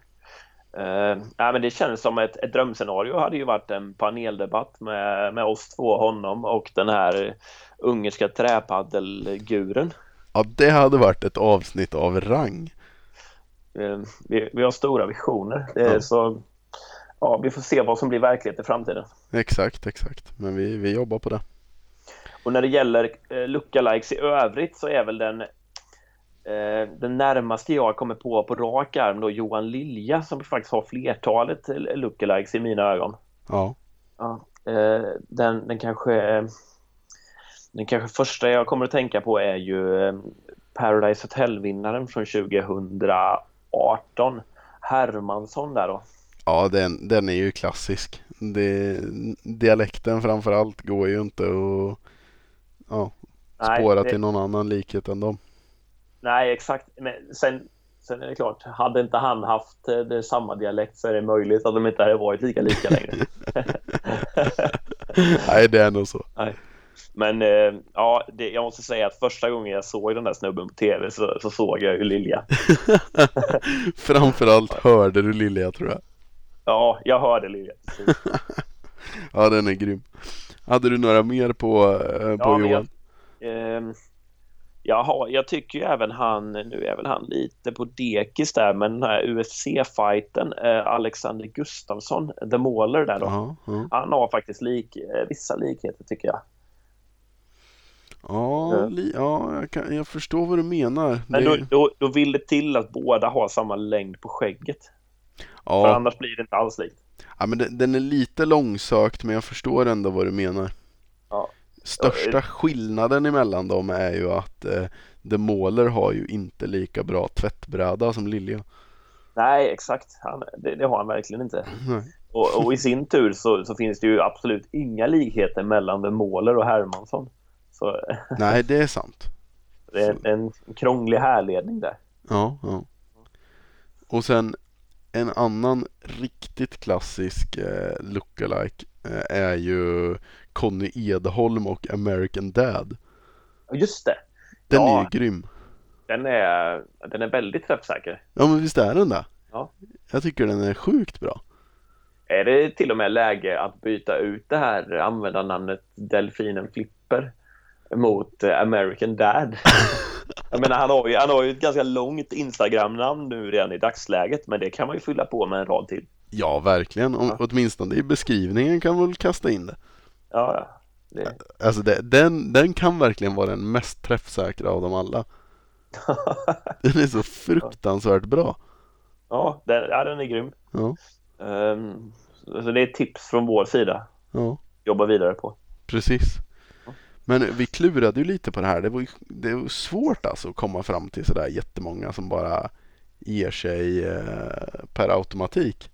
Uh, ja, men det känns som ett, ett drömscenario hade ju varit en paneldebatt med, med oss två, honom och den här ungerska träpaddelguren. Ja, det hade varit ett avsnitt av rang. Eh, vi, vi har stora visioner. Ja. Så ja, vi får se vad som blir verklighet i framtiden. Exakt, exakt. Men vi, vi jobbar på det. Och när det gäller eh, lookalikes i övrigt så är väl den eh, den närmaste jag kommer på på rak arm då Johan Lilja som faktiskt har flertalet lookalikes i mina ögon. Ja. ja eh, den, den kanske den kanske första jag kommer att tänka på är ju eh, Paradise Hotel-vinnaren från 2000 18 Hermansson där då. Ja, den, den är ju klassisk. Det, dialekten framför allt går ju inte att ja, spåra Nej, det... till någon annan likhet än dem. Nej, exakt. Men sen, sen är det klart, hade inte han haft eh, det, samma dialekt så är det möjligt att de inte hade varit lika lika längre. Nej, det är nog så. Nej. Men eh, ja, det, jag måste säga att första gången jag såg den där snubben på tv så, så såg jag ju Lilja. Framförallt hörde du Lilja tror jag. Ja, jag hörde Lilja. ja, den är grym. Hade du några mer på, eh, på ja, Johan? Jag, eh, Jaha, jag tycker ju även han, nu är väl han lite på dekis där, men den här UFC-fighten, eh, Alexander Gustafsson, The Mauler där då. Uh -huh. Han har faktiskt lik, eh, vissa likheter tycker jag. Ja, li, ja jag, kan, jag, förstår vad du menar. Men då, då, då, vill det till att båda har samma längd på skägget. Ja. För annars blir det inte alls likt. Ja, men den, den är lite långsökt, men jag förstår ändå vad du menar. Ja. Största skillnaden emellan dem är ju att eh, The Mauler har ju inte lika bra tvättbräda som Lilja. Nej, exakt. Han, det, det, har han verkligen inte. Och, och, i sin tur så, så, finns det ju absolut inga likheter mellan The Mauler och Hermansson. Så, Nej, det är sant. Det är en, krånglig härledning där. Ja, ja. Och sen en annan riktigt klassisk eh, lookalike eh, är ju Conny Edholm och American Dad. Just det. Den ja, är ju grym. Den är, den är väldigt träffsäker. Ja, men visst är den det? Ja. Jag tycker den är sjukt bra. Är det till och med läge att byta ut det här användarnamnet Delfinen Flipper mot eh, American Dad. Jag menar, han har, ju, han har ju ett ganska långt Instagram-namn nu redan i dagsläget, men det kan man ju fylla på med en rad till. Ja, verkligen. Om, ja. Åtminstone i beskrivningen kan man väl kasta in det. Ja, ja. Det... Alltså det, den, den kan verkligen vara den mest träffsäkra av dem alla. den är så fruktansvärt bra. Ja, den, ja, den är grym. Ja. Um, så det är ett tips från vår sida. Ja. Jobba vidare på. Precis. Men vi klurade ju lite på det här. Det var, det var svårt alltså att komma fram till sådär jättemånga som bara ger sig eh, per automatik.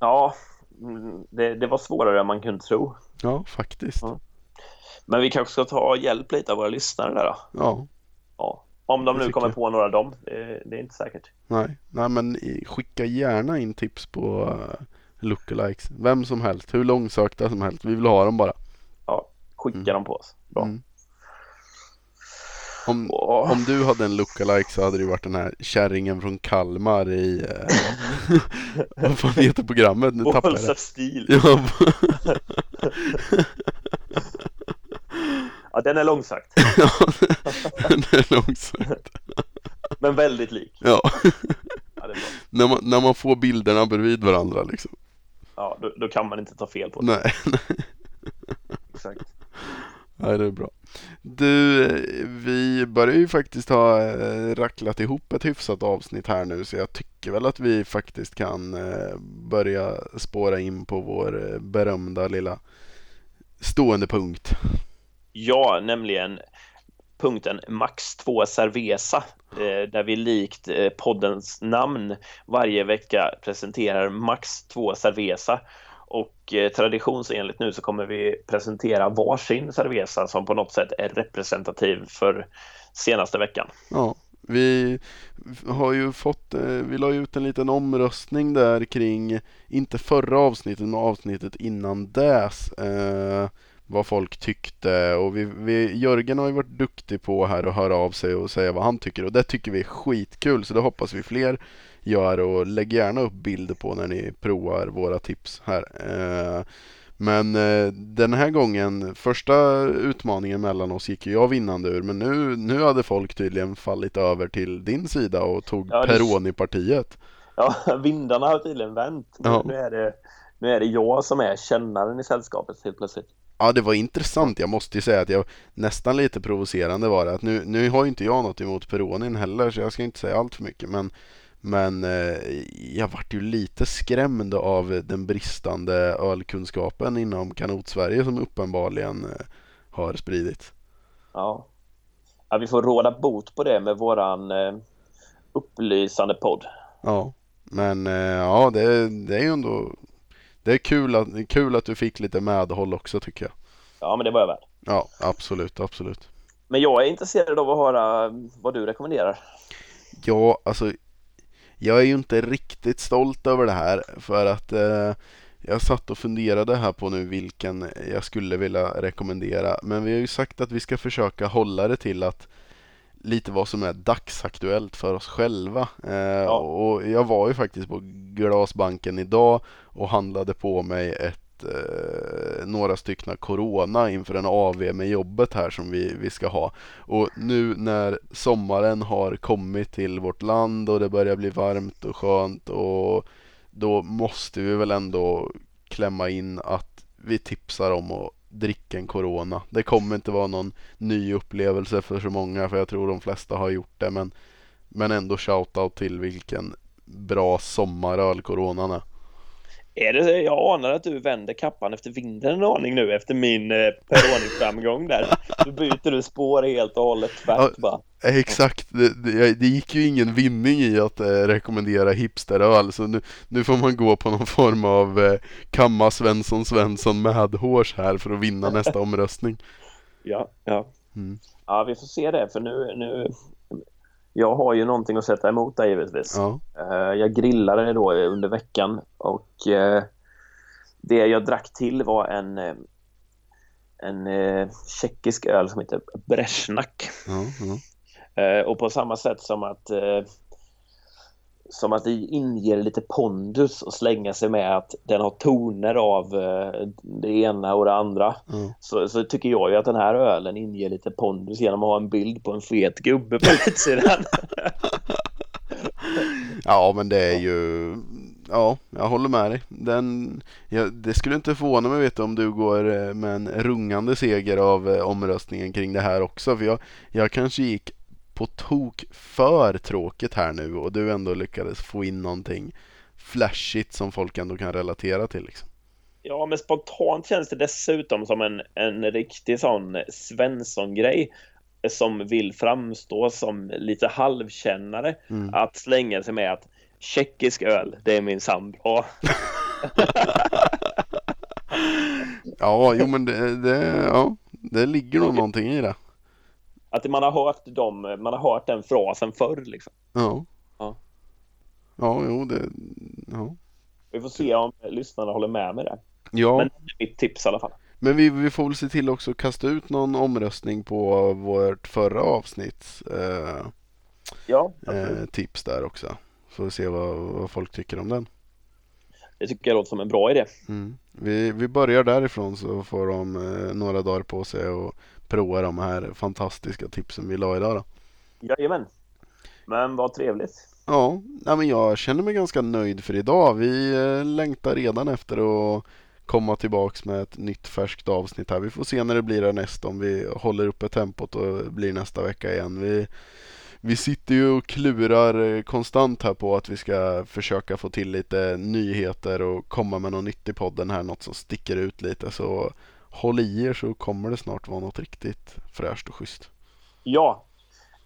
Ja, mm, det, det, var svårare än man kunde tro. Ja, faktiskt. Ja. Men vi kanske ska ta hjälp lite av våra lyssnare där då. Ja. ja. Om de nu kommer jag. på några av dem, det, det, är inte säkert. Nej. Nej, men skicka gärna in tips på uh, lookalikes. Vem som helst, hur långsökta som helst. Vi vill ha dem bara. Ja, skicka mm. dem på oss. Bra. Mm. Om, oh. om du hade en lookalike så hade det varit den här kärringen från Kalmar i... Eh, vad fan heter programmet? Nu tappar jag det. stil. Ja. ja, den är långsökt. ja, den är långsökt. Men väldigt lik. Ja. ja när, man, när man får bilderna bredvid varandra liksom. Ja, då, då kan man inte ta fel på det. Nej, Exakt. Ja, det är bra. Du, vi börjar ju faktiskt ha eh, racklat ihop ett hyfsat avsnitt här nu så jag tycker väl att vi faktiskt kan eh, börja spåra in på vår eh, berömda lilla stående punkt. Ja, nämligen punkten Max 2 Cerveza där vi likt poddens namn varje vecka presenterar Max 2 Cerveza och eh, traditionsenligt nu så kommer vi presentera varsin Cerveza som på något sätt är representativ för senaste veckan. Ja, vi har ju fått, eh, vi la ut en liten omröstning där kring, inte förra avsnittet men avsnittet innan dess. Eh, vad folk tyckte och vi, vi, Jörgen har ju varit duktig på här att höra av sig och säga vad han tycker och det tycker vi är skitkul så det hoppas vi fler gör och lägg gärna upp bilder på när ni provar våra tips här. Eh, men eh, den här gången, första utmaningen mellan oss gick ju jag vinnande ur men nu, nu hade folk tydligen fallit över till din sida och tog ja, Peroni-partiet. Ja, vindarna har tydligen vänt. Ja. Nu, är det, nu är det jag som är kännaren i sällskapet helt plötsligt. Ja, det var intressant. Jag måste ju säga att jag nästan lite provocerande var det. Att nu, nu har ju inte jag något emot Peronin heller, så jag ska inte säga allt för mycket. Men, men eh, jag vart ju lite skrämd av den bristande ölkunskapen inom Kanot-Sverige som uppenbarligen eh, har spridits. Ja. ja, vi får råda bot på det med våran eh, upplysande podd. Ja, men eh, ja, det, det är ju ändå det är kul att, kul att du fick lite medhåll också tycker jag. Ja, men det var jag värd. Ja, absolut, absolut. Men jag är intresserad av att höra vad du rekommenderar. Ja, alltså jag är ju inte riktigt stolt över det här för att eh, jag satt och funderade här på nu vilken jag skulle vilja rekommendera. Men vi har ju sagt att vi ska försöka hålla det till att lite vad som är dagsaktuellt för oss själva. Eh, ja. Och jag var ju faktiskt på Glasbanken idag och handlade på mig ett eh, några stycken Corona inför en AV med jobbet här som vi, vi ska ha. Och nu när sommaren har kommit till vårt land och det börjar bli varmt och skönt och då måste vi väl ändå klämma in att vi tipsar om att Drick en Corona. Det kommer inte vara någon ny upplevelse för så många för jag tror de flesta har gjort det men, men ändå shoutout till vilken bra sommaröl Coronan är. Är det, jag anar att du vänder kappan efter vinden en aning nu efter min eh, Peroni-framgång där. Då byter du spår helt och hållet tvärt bara. Exakt, det, det, det, gick ju ingen vinning i att eh, rekommendera hipsteröl så nu, nu får man gå på någon form av eh, Kamma Svensson Svensson medhårs här för att vinna nästa omröstning. Ja, ja. Mm. Ja, vi får se det för nu, nu jag har ju någonting att sätta emot där givetvis. Ja. Eh, jag grillade då under veckan och eh, det jag drack till var en eh, en tjeckisk öl som heter Bresnak. Ja, ja. Och på samma sätt som att som att det inger lite pondus och slänga sig med att den har toner av eh, det ena och det andra. Mm. Så, så, tycker jag ju att den här ölen inger lite pondus genom att ha en bild på en fet gubbe på utsidan. ja, men det är ju... Ja, jag håller med dig. Den, ja, det skulle inte förvåna mig vet om du går eh, med en rungande seger av eh, omröstningen kring det här också. För jag, jag kanske gick på tok för tråkigt här nu och du ändå lyckades få in någonting flashigt som folk ändå kan relatera till. Liksom. Ja, men spontant känns det dessutom som en, en riktig sån Svensson-grej som vill framstå som lite halvkännare. Mm. Att slänga sig med att tjeckisk öl, det är min bra. ja, jo men det, det, ja, det ligger nog någonting i det. Att man har hört dem, man har hört den frasen förr liksom. Ja. Ja, ja jo det, ja. Vi får se om lyssnarna håller med mig där. Ja. Men det är mitt tips i alla fall. Men vi, vi får väl se till också att kasta ut någon omröstning på vårt förra avsnitts eh, ja, eh, tips där också. Får vi se vad, vad folk tycker om den. Det tycker jag låter som en bra idé. Mm. Vi, vi börjar därifrån så får de eh, några dagar på sig och prova de här fantastiska tipsen vi la idag då. Jajamän. Men vad trevligt. Ja, nej men jag känner mig ganska nöjd för idag. Vi eh, längtar redan efter att komma tillbaks med ett nytt färskt avsnitt här. Vi får se när det blir nästa om vi håller uppe tempot och blir nästa vecka igen. Vi, vi sitter ju och klurar eh, konstant här på att vi ska försöka få till lite nyheter och komma med något nytt i podden här, något som sticker ut lite. Så håll i er så kommer det snart vara något riktigt fräscht och schysst. Ja,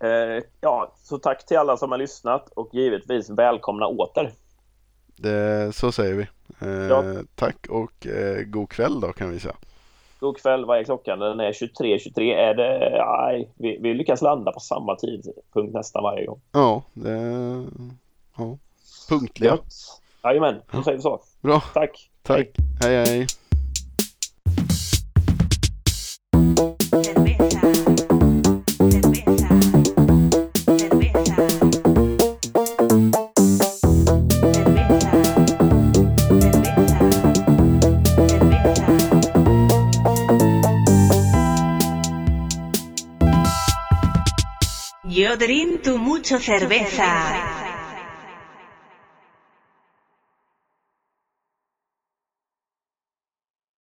eh, ja så tack till alla som har lyssnat och givetvis välkomna åter. Det, så säger vi. Eh, ja. Tack och eh, god kväll då kan vi säga. God kväll, vad är klockan? Den är 23.23. 23. Är det, nej, vi, vi lyckas landa på samma tidpunkt nästan varje gång. Ja, det, ja. punktliga. Jajamän, då säger vi så. Bra. Tack. Tack. hej. hej. hej. Rodrín, tu mucho cerveza.